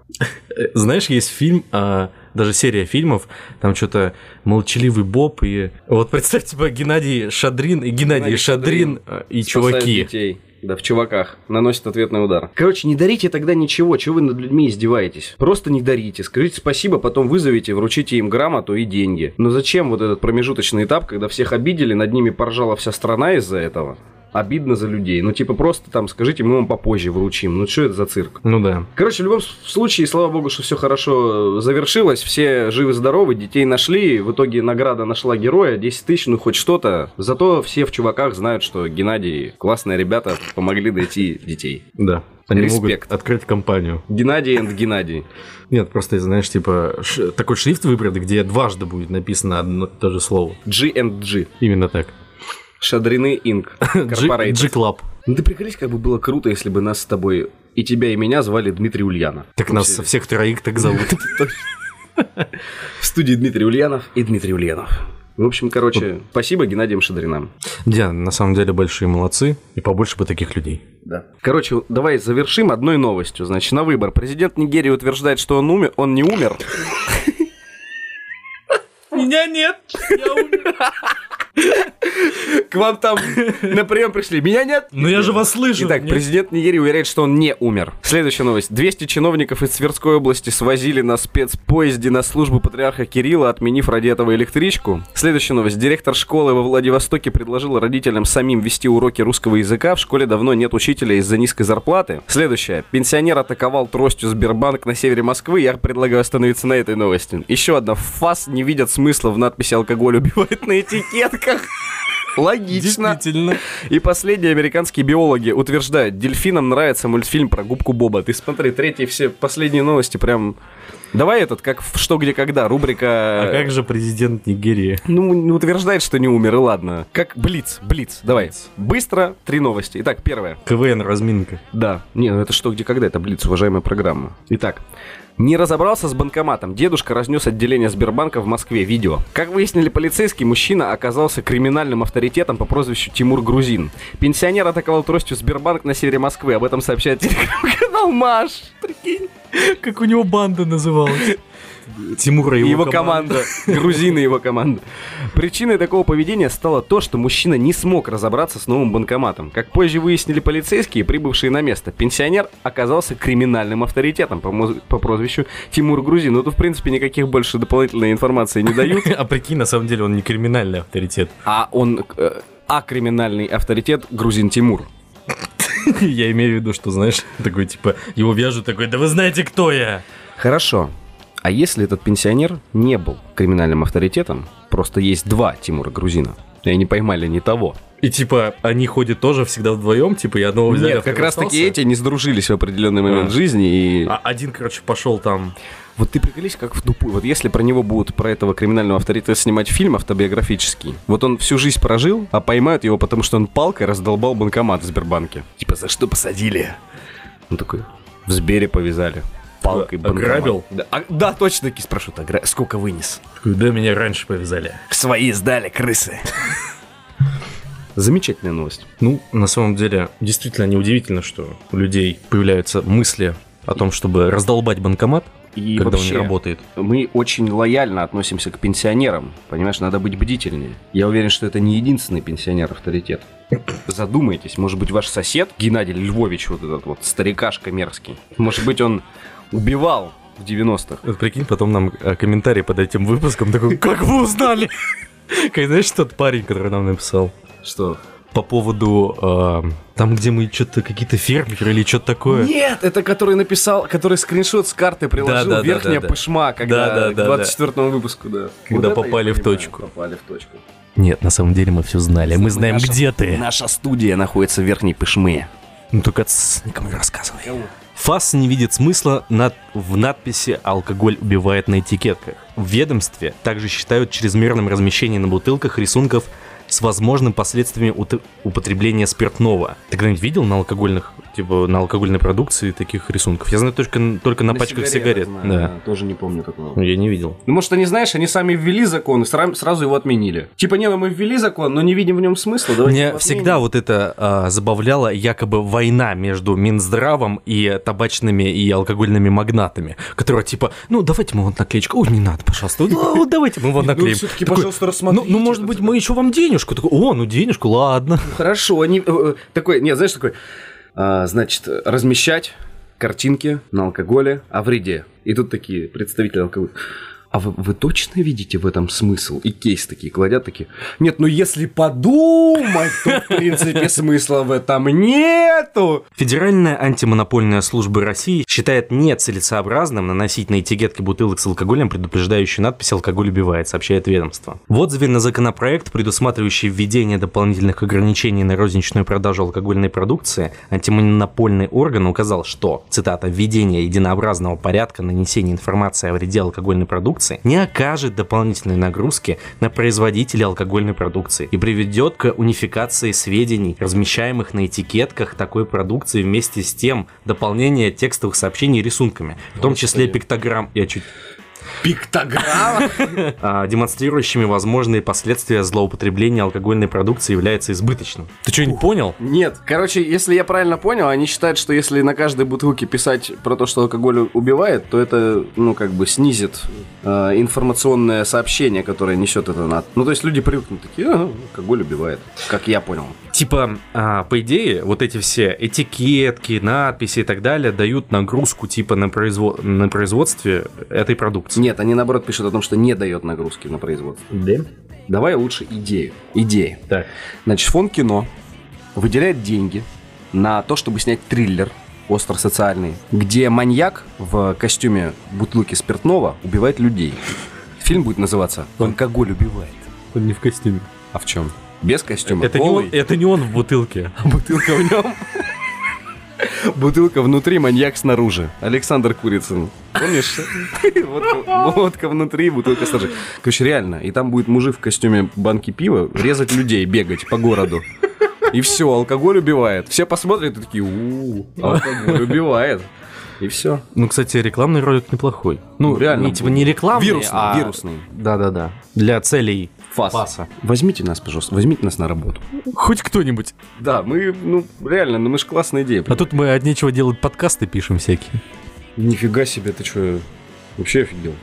S2: Э, Знаешь, есть фильм, а, даже серия фильмов, там что-то молчаливый Боб и... Вот представь себе Геннадий Шадрин и Геннадий,
S1: Геннадий
S2: Шадрин, а, и
S1: Спасают
S2: чуваки.
S1: детей. Да, в чуваках. Наносят ответный удар. Короче, не дарите тогда ничего. Чего вы над людьми издеваетесь? Просто не дарите. Скажите спасибо, потом вызовите, вручите им грамоту и деньги. Но зачем вот этот промежуточный этап, когда всех обидели, над ними поржала вся страна из-за этого? Обидно за людей. Ну, типа, просто там скажите, мы вам попозже вручим. Ну, что это за цирк?
S2: Ну да.
S1: Короче, в любом случае, слава богу, что все хорошо э, завершилось, все живы-здоровы, детей нашли, в итоге награда нашла героя, 10 тысяч, ну хоть что-то. Зато все в чуваках знают, что Геннадий, классные ребята, помогли найти детей.
S2: Да. Они могут
S1: Респект.
S2: открыть компанию.
S1: Геннадий and Геннадий.
S2: Нет, просто, знаешь, типа, ш- такой шрифт выбрали, где дважды будет написано одно и то же слово.
S1: G and G.
S2: Именно так.
S1: Шадрины Инк. (laughs)
S2: G-Club.
S1: Ну ты приколись, как бы было круто, если бы нас с тобой и тебя, и меня звали Дмитрий Ульянов.
S2: Так нас
S1: Вообще,
S2: всех троих так (laughs) зовут.
S1: В студии Дмитрий Ульянов и Дмитрий Ульянов. В общем, короче, спасибо Геннадием Шадринам.
S2: Диана, на самом деле большие молодцы, и побольше бы таких людей.
S1: Да. Короче, давай завершим одной новостью. Значит, на выбор. Президент Нигерии утверждает, что он умер, он не умер.
S2: Меня нет, я умер.
S1: К вам там на прием пришли. Меня нет.
S2: Но я же вас слышу.
S1: Итак,
S2: Нет.
S1: президент Нигерии уверяет, что он не умер. Следующая новость. 200 чиновников из Тверской области свозили на спецпоезде на службу патриарха Кирилла, отменив ради этого электричку. Следующая новость. Директор школы во Владивостоке предложил родителям самим вести уроки русского языка. В школе давно нет учителя из-за низкой зарплаты. Следующая. Пенсионер атаковал тростью Сбербанк на севере Москвы. Я предлагаю остановиться на этой новости. Еще одна. ФАС не видят смысла в надписи «Алкоголь убивает» на этикетках. Логично.
S2: Действительно.
S1: И последние американские биологи утверждают, дельфинам нравится мультфильм про губку Боба. Ты смотри, третьи все последние новости прям... Давай этот, как в «Что, где, когда», рубрика...
S2: А как же президент Нигерии?
S1: Ну, не утверждает, что не умер, и ладно. Как Блиц, Блиц, давай. Быстро, три новости. Итак, первое.
S2: КВН разминка.
S1: Да. Не, ну это «Что, где, когда», это Блиц, уважаемая программа. Итак. Не разобрался с банкоматом. Дедушка разнес отделение Сбербанка в Москве. Видео. Как выяснили полицейские, мужчина оказался криминальным авторитетом по прозвищу Тимур Грузин. Пенсионер атаковал тростью Сбербанк на севере Москвы. Об этом сообщает (laughs) телеграм-канал Маш. Прикинь.
S2: Как у него банда называлась? Тимура и его,
S1: его команда. Грузины и его команда. Причиной такого поведения стало то, что мужчина не смог разобраться с новым банкоматом. Как позже выяснили полицейские, прибывшие на место, пенсионер оказался криминальным авторитетом по, по прозвищу Тимур Грузин. Ну, тут, в принципе, никаких больше дополнительной информации не дают. (laughs)
S2: А прикинь, на самом деле он не криминальный авторитет.
S1: А он... э, А криминальный авторитет Грузин Тимур. (laughs)
S2: Я имею в виду, что, знаешь, (laughs) такой, типа, его вяжут такой, да вы знаете, кто я?
S1: Хорошо. А если этот пенсионер не был криминальным авторитетом, просто есть два Тимура Грузина, и они поймали не того.
S2: И, типа, они ходят тоже всегда вдвоем, типа, и одного взяли,
S1: Нет, как раз таки эти не сдружились в определенный момент
S2: А.
S1: жизни. И
S2: А один, короче, пошел там.
S1: Вот ты приколись, как в тупую. Вот если про него будут, про этого криминального авторитета снимать фильм автобиографический, вот он всю жизнь прожил, а поймают его, потому что он палкой раздолбал банкомат в Сбербанке. Типа, за что посадили? Он такой, в Сбере повязали. Палкой
S2: А-
S1: банкомат.
S2: ограбил?
S1: Да, а- да, точно таки спрашивают, «Огра- сколько вынес?
S2: Такой, да, меня раньше повязали.
S1: К свои сдали, крысы. Замечательная новость.
S2: Ну, на самом деле, действительно неудивительно, что у людей появляются мысли о том, чтобы раздолбать банкомат,
S1: И
S2: когда
S1: вообще,
S2: он не работает.
S1: мы очень лояльно относимся к пенсионерам. Понимаешь, надо быть бдительнее. Я уверен, что это не единственный пенсионер-авторитет. Задумайтесь, может быть, ваш сосед Геннадий Львович, вот этот вот старикашка мерзкий, может быть, он убивал в 90-х.
S2: Вот прикинь, потом нам э, комментарий под этим выпуском такой, как вы узнали? (laughs) Как знаешь, тот парень, который нам написал
S1: Что?
S2: По поводу э, там, где мы что-то какие-то фермеры или что-то такое.
S1: Нет, это который написал, который скриншот с карты приложил,
S2: Да, да, да,
S1: верхняя
S2: да, да.
S1: пышма, когда
S2: Да, да,
S1: к
S2: да,
S1: 24 выпуску, да.
S2: Когда
S1: я
S2: попали в
S1: понимаю,
S2: точку.
S1: Попали в точку.
S2: Нет, на самом деле мы все знали. Мы знаем,
S1: Наша-
S2: где ты.
S1: Наша студия находится в верхней пышме.
S2: Ну только тс, никому не рассказывай. ФАС не видит смысла над- в надписи «Алкоголь убивает» на этикетках. В ведомстве также считают чрезмерным размещение на бутылках рисунков с возможным последствиями употребления спиртного. Ты когда-нибудь видел на алкогольных, типа на алкогольной продукции таких рисунков? Я знаю только, только на, пачках сигарет.
S1: знаю,
S2: да.
S1: Тоже не помню такого.
S2: Ну, Я не видел.
S1: Ну, может, они, знаешь, они сами ввели закон и сра- сразу его отменили. Типа, не, ну мы ввели закон, но не видим в нем смысла. давайте его
S2: всегда вот это а, забавляло, якобы война между Минздравом и табачными и алкогольными магнатами, которая типа, ну давайте мы вот наклеечку, ой, не надо, пожалуйста, ну вот давайте мы вот наклеим.
S1: всё-таки,
S2: Такой,
S1: пожалуйста,
S2: ну,
S1: рассмотрите
S2: ну, может быть, мы еще вам денежку. Такой, о, ну денежку, ладно.
S1: Хорошо, они... э, э, Такой, нет, знаешь, такой... а, значит, размещать картинки на алкоголе о вреде. И тут такие представители алкоголя. А вы, вы точно видите в этом смысл? И кейс такие кладят такие. Нет, ну если подумать, то в принципе смысла в этом нету.
S2: Федеральная антимонопольная служба России считает нецелесообразным наносить на этикетки бутылок с алкоголем предупреждающую надпись «Алкоголь убивает», сообщает ведомство. В отзыве на законопроект, предусматривающий введение дополнительных ограничений на розничную продажу алкогольной продукции, антимонопольный орган указал, что, цитата, «введение единообразного порядка нанесения информации о вреде алкогольной продукции продукции не окажет дополнительной нагрузки на производителей алкогольной продукции и приведет к унификации сведений, размещаемых на этикетках такой продукции вместе с тем дополнение текстовых сообщений рисунками, в том числе пиктограмм. Я чуть
S1: Пиктограмма? (laughs)
S2: а, демонстрирующими возможные последствия злоупотребления алкогольной продукции является избыточным. Ты что, не понял?
S1: Нет. Короче, если я правильно понял, они считают, что если на каждой бутылке писать про то, что алкоголь убивает, то это, ну, как бы снизит э, информационное сообщение, которое несет это на... Ну, то есть люди привыкнут такие, «А, алкоголь убивает. Как я понял.
S2: Типа, а, по идее, вот эти все этикетки, надписи и так далее дают нагрузку типа на, произво- на производстве этой продукции.
S1: Нет, они наоборот пишут о том, что не дает нагрузки на производство.
S2: Да?
S1: Давай лучше идею. Идеи.
S2: Так.
S1: Значит, фонд кино выделяет деньги на то, чтобы снять триллер остро-социальный, где маньяк в костюме бутылки спиртного убивает людей. Фильм будет называться «Алкоголь убивает».
S2: Он не в костюме.
S1: А в чем? Без костюма.
S2: Это не,
S1: голый.
S2: он, это не он в бутылке. (laughs)
S1: Бутылка в нем. Бутылка внутри, маньяк снаружи. Александр Курицын. Помнишь? Водка, водка внутри, бутылка снаружи. Короче, реально. И там будет мужик в костюме банки пива резать людей, бегать по городу. И все, алкоголь убивает. Все посмотрят и такие, у алкоголь убивает. И все.
S2: Ну, кстати, рекламный ролик неплохой. Ну,
S1: реально
S2: Не, типа не рекламный,
S1: Вирусный,
S2: а...
S1: вирусный.
S2: Да-да-да. Для целей
S1: Фас.
S2: фаса.
S1: Возьмите нас, пожалуйста, возьмите нас на работу.
S2: Хоть кто-нибудь.
S1: Да, мы, ну, реально, ну мы же классная идея.
S2: А тут мы от нечего делать подкасты пишем всякие.
S1: Нифига себе, ты что, вообще офигел?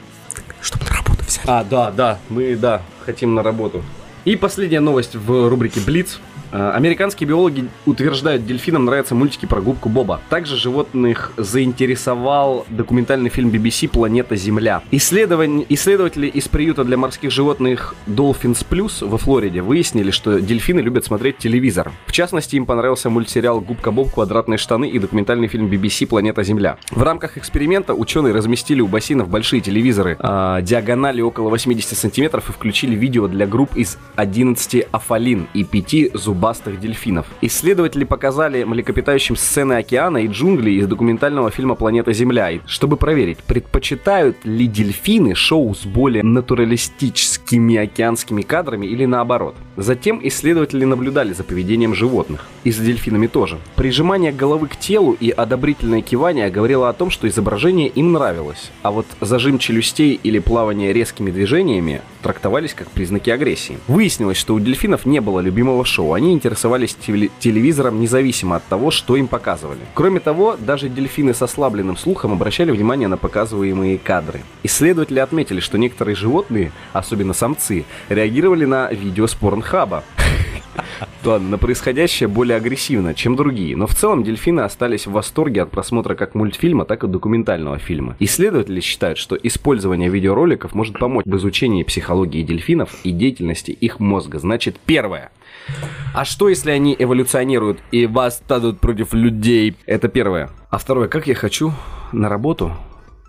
S2: Чтобы на работу взяли.
S1: А, да, да, мы, да, хотим на работу. И последняя новость в рубрике «Блиц». А, Американские биологи утверждают, дельфинам нравятся мультики про губку Боба. Также животных заинтересовал документальный фильм BBC «Планета Земля». Исследовань- Исследователи из приюта для морских животных Dolphins Plus во Флориде выяснили, что дельфины любят смотреть телевизор. В частности, им понравился мультсериал «Губка Боб. Квадратные штаны» и документальный фильм BBC «Планета Земля». В рамках эксперимента ученые разместили у бассейнов большие телевизоры а, диагональю около 80 сантиметров и включили видео для групп из 11 афалин и 5 зубастых дельфинов. Исследователи показали млекопитающим сцены океана и джунглей из документального фильма «Планета Земля», чтобы проверить, предпочитают ли дельфины шоу с более натуралистическими океанскими кадрами или наоборот. Затем исследователи наблюдали за поведением животных. И за дельфинами тоже. Прижимание головы к телу и одобрительное кивание говорило о том, что изображение им нравилось. А вот зажим челюстей или плавание резкими движениями трактовались как признаки агрессии. Выяснилось, что у дельфинов не было любимого шоу. Они интересовались теле- телевизором независимо от того, что им показывали. Кроме того, даже дельфины с ослабленным слухом обращали внимание на показываемые кадры. Исследователи отметили, что некоторые животные, особенно самцы, реагировали на видео с порнхаба. (laughs) Ладно, на происходящее более агрессивно, чем другие, но в целом дельфины остались в восторге от просмотра как мультфильма, так и документального фильма. Исследователи считают, что использование видеороликов может помочь в изучении психологии дельфинов и деятельности их мозга. Значит, первое. А что, если они эволюционируют и восстанут против людей? Это первое. А второе, как я хочу на работу,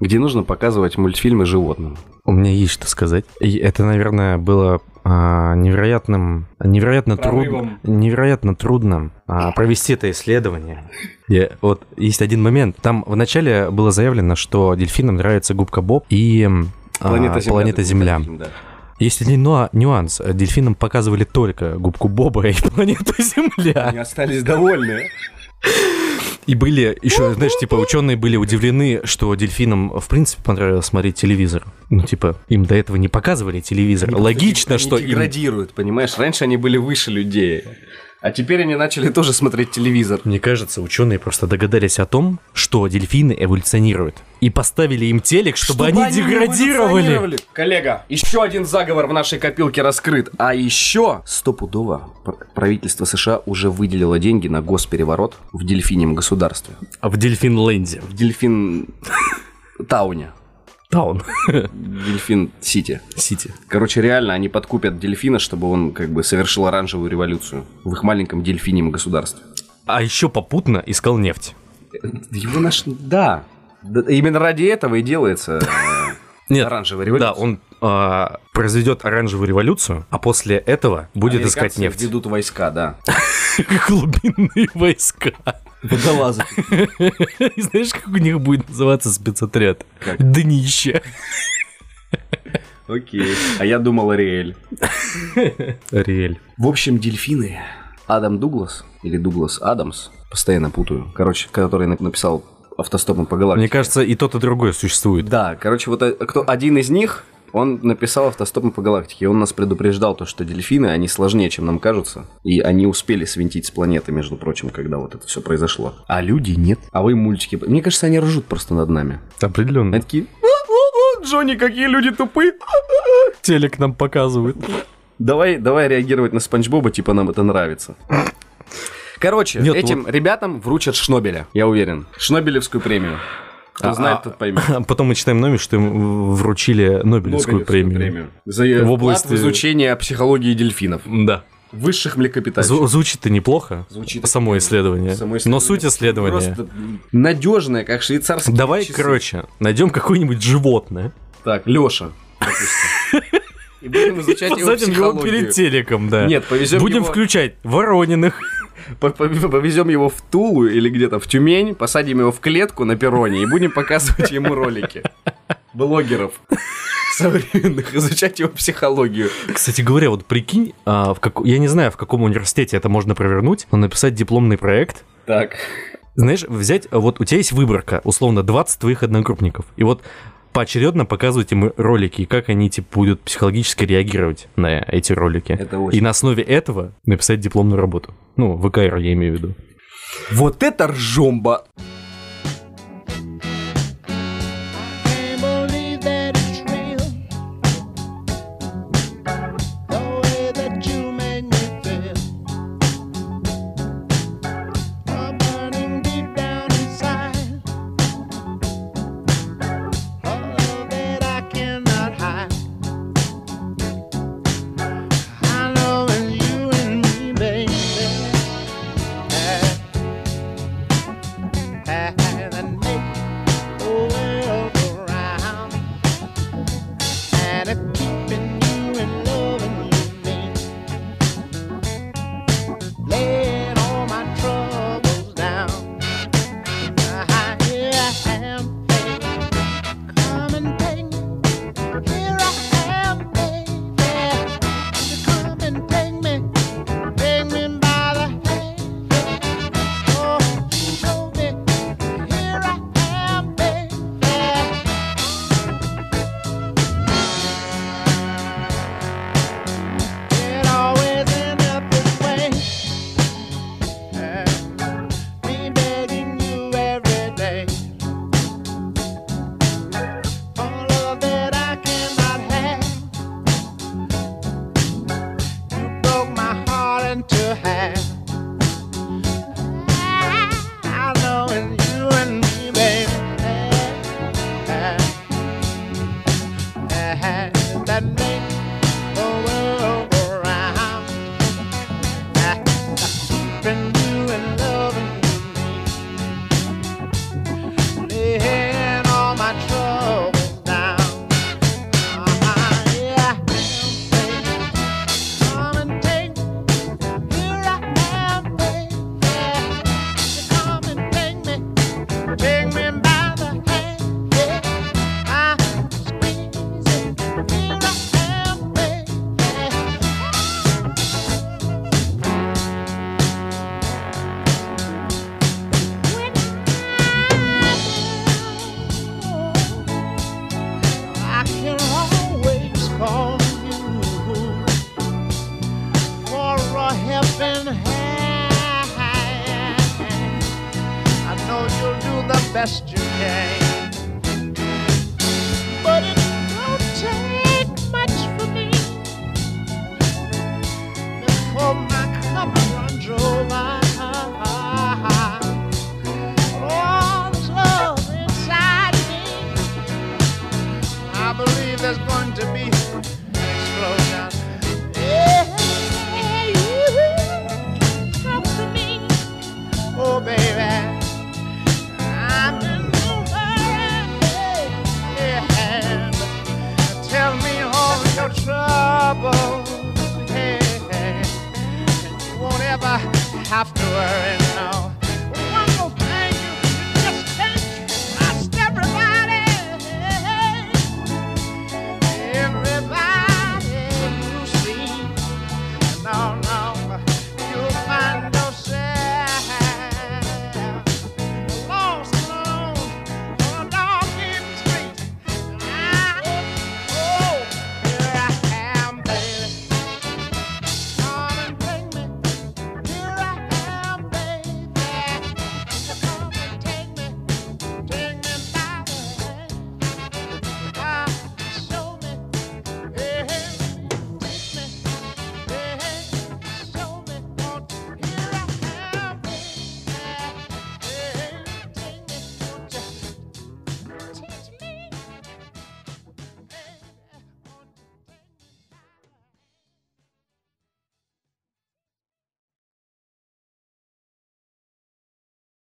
S1: где нужно показывать мультфильмы животным.
S2: У меня есть что сказать. И это, наверное, было а, невероятным, невероятно трудно,
S1: Прорывом.
S2: невероятно трудно а, провести это исследование. Я- вот есть один момент. Там вначале было заявлено, что дельфинам нравится губка Боб и м, а,
S1: Планета Земля.
S2: планета Земля.
S1: Да.
S2: Есть один нюа- нюанс. Дельфинам показывали только губку Боба и планету Земля.
S1: Они остались довольны.
S2: И были еще, знаешь, типа ученые были удивлены, что дельфинам в принципе понравилось смотреть телевизор. Ну, типа, им до этого не показывали телевизор. Логично,
S1: Они
S2: что им...
S1: деградируют, понимаешь? Раньше они были выше людей. А теперь они начали тоже смотреть телевизор.
S2: Мне кажется, ученые просто догадались о том, что дельфины эволюционируют. И поставили им телек, чтобы, они,
S1: не
S2: деградировали.
S1: Коллега, еще один заговор в нашей копилке раскрыт. А еще стопудово пр- правительство США уже выделило деньги на госпереворот в дельфинем государстве.
S2: А в Дельфинленде.
S1: В дельфин... (laughs) Тауне.
S2: Таун.
S1: Дельфин Сити.
S2: Сити.
S1: Короче, реально, они подкупят дельфина, чтобы он как бы совершил оранжевую революцию в их маленьком дельфинем государстве.
S2: А еще попутно искал нефть.
S1: Его наш... Да. Именно ради этого и делается э,
S2: Нет,
S1: оранжевая революция.
S2: да, он а, произведет оранжевую революцию, а после этого будет искать нефть.
S1: ведут войска, да. (laughs)
S2: Глубинные войска.
S1: Водолазы. (laughs)
S2: И знаешь, как у них будет называться спецотряд?
S1: Как?
S2: Днище.
S1: Окей. А я думал Ариэль.
S2: Ариэль.
S1: В общем, дельфины. Адам Дуглас или Дуглас Адамс, постоянно путаю. Короче, который на- написал автостопом по галактике.
S2: Мне кажется, и тот, и другой существует.
S1: Да, короче, вот э, кто один из них, он написал автостопом по галактике. Он нас предупреждал, то, что дельфины, они сложнее, чем нам кажутся. И они успели свинтить с планеты, между прочим, когда вот это все произошло. А люди нет. А вы мультики... Мне кажется, они ржут просто над нами.
S2: Определенно.
S1: Они такие... «А-а-а, Джонни, какие люди тупые. (laughs)
S2: Телек нам показывают.
S1: Давай, давай реагировать на Спанч Боба, типа нам это нравится. Короче,
S2: Нет,
S1: этим ребятам вручат Шнобеля, я уверен. Шнобелевскую премию. Кто
S2: А,
S1: знает,
S2: а,
S1: тот поймет.
S2: А (laughs) потом мы читаем новость, что им вручили Нобелевскую, премию.
S1: За
S2: В области-
S1: изучения психологии дельфинов.
S2: Да.
S1: Высших млекопитающих.
S2: Зву- Звучит-то неплохо.
S1: Звучит
S2: само исследование.
S1: Само
S2: Но
S1: исследование
S2: суть исследования.
S1: Просто надежное, как швейцарский
S2: Давай, короче, найдем какое-нибудь животное.
S1: Так, Леша, допустим. (laughs) И будем изучать его
S2: Посадим его перед телеком, да.
S1: Нет, повезем
S2: Будем
S1: его-
S2: включать Ворониных. (laughs)
S1: По- по- Повезем его в Тулу или где-то в Тюмень, посадим его в клетку на перроне и будем показывать ему ролики. Блогеров (laughs) современных, изучать его психологию.
S2: Кстати говоря, вот прикинь, а, в как... я не знаю, в каком университете это можно провернуть, но написать дипломный проект,
S1: Так,
S2: знаешь, взять, вот у тебя есть выборка, условно, 20 твоих одногруппников, и вот поочередно показывать им ролики, и как они, типа, будут психологически реагировать на эти ролики.
S1: Это очень-
S2: И на основе этого написать дипломную работу. Ну, ВКР я имею в виду.
S1: вот это ржомба.
S4: Best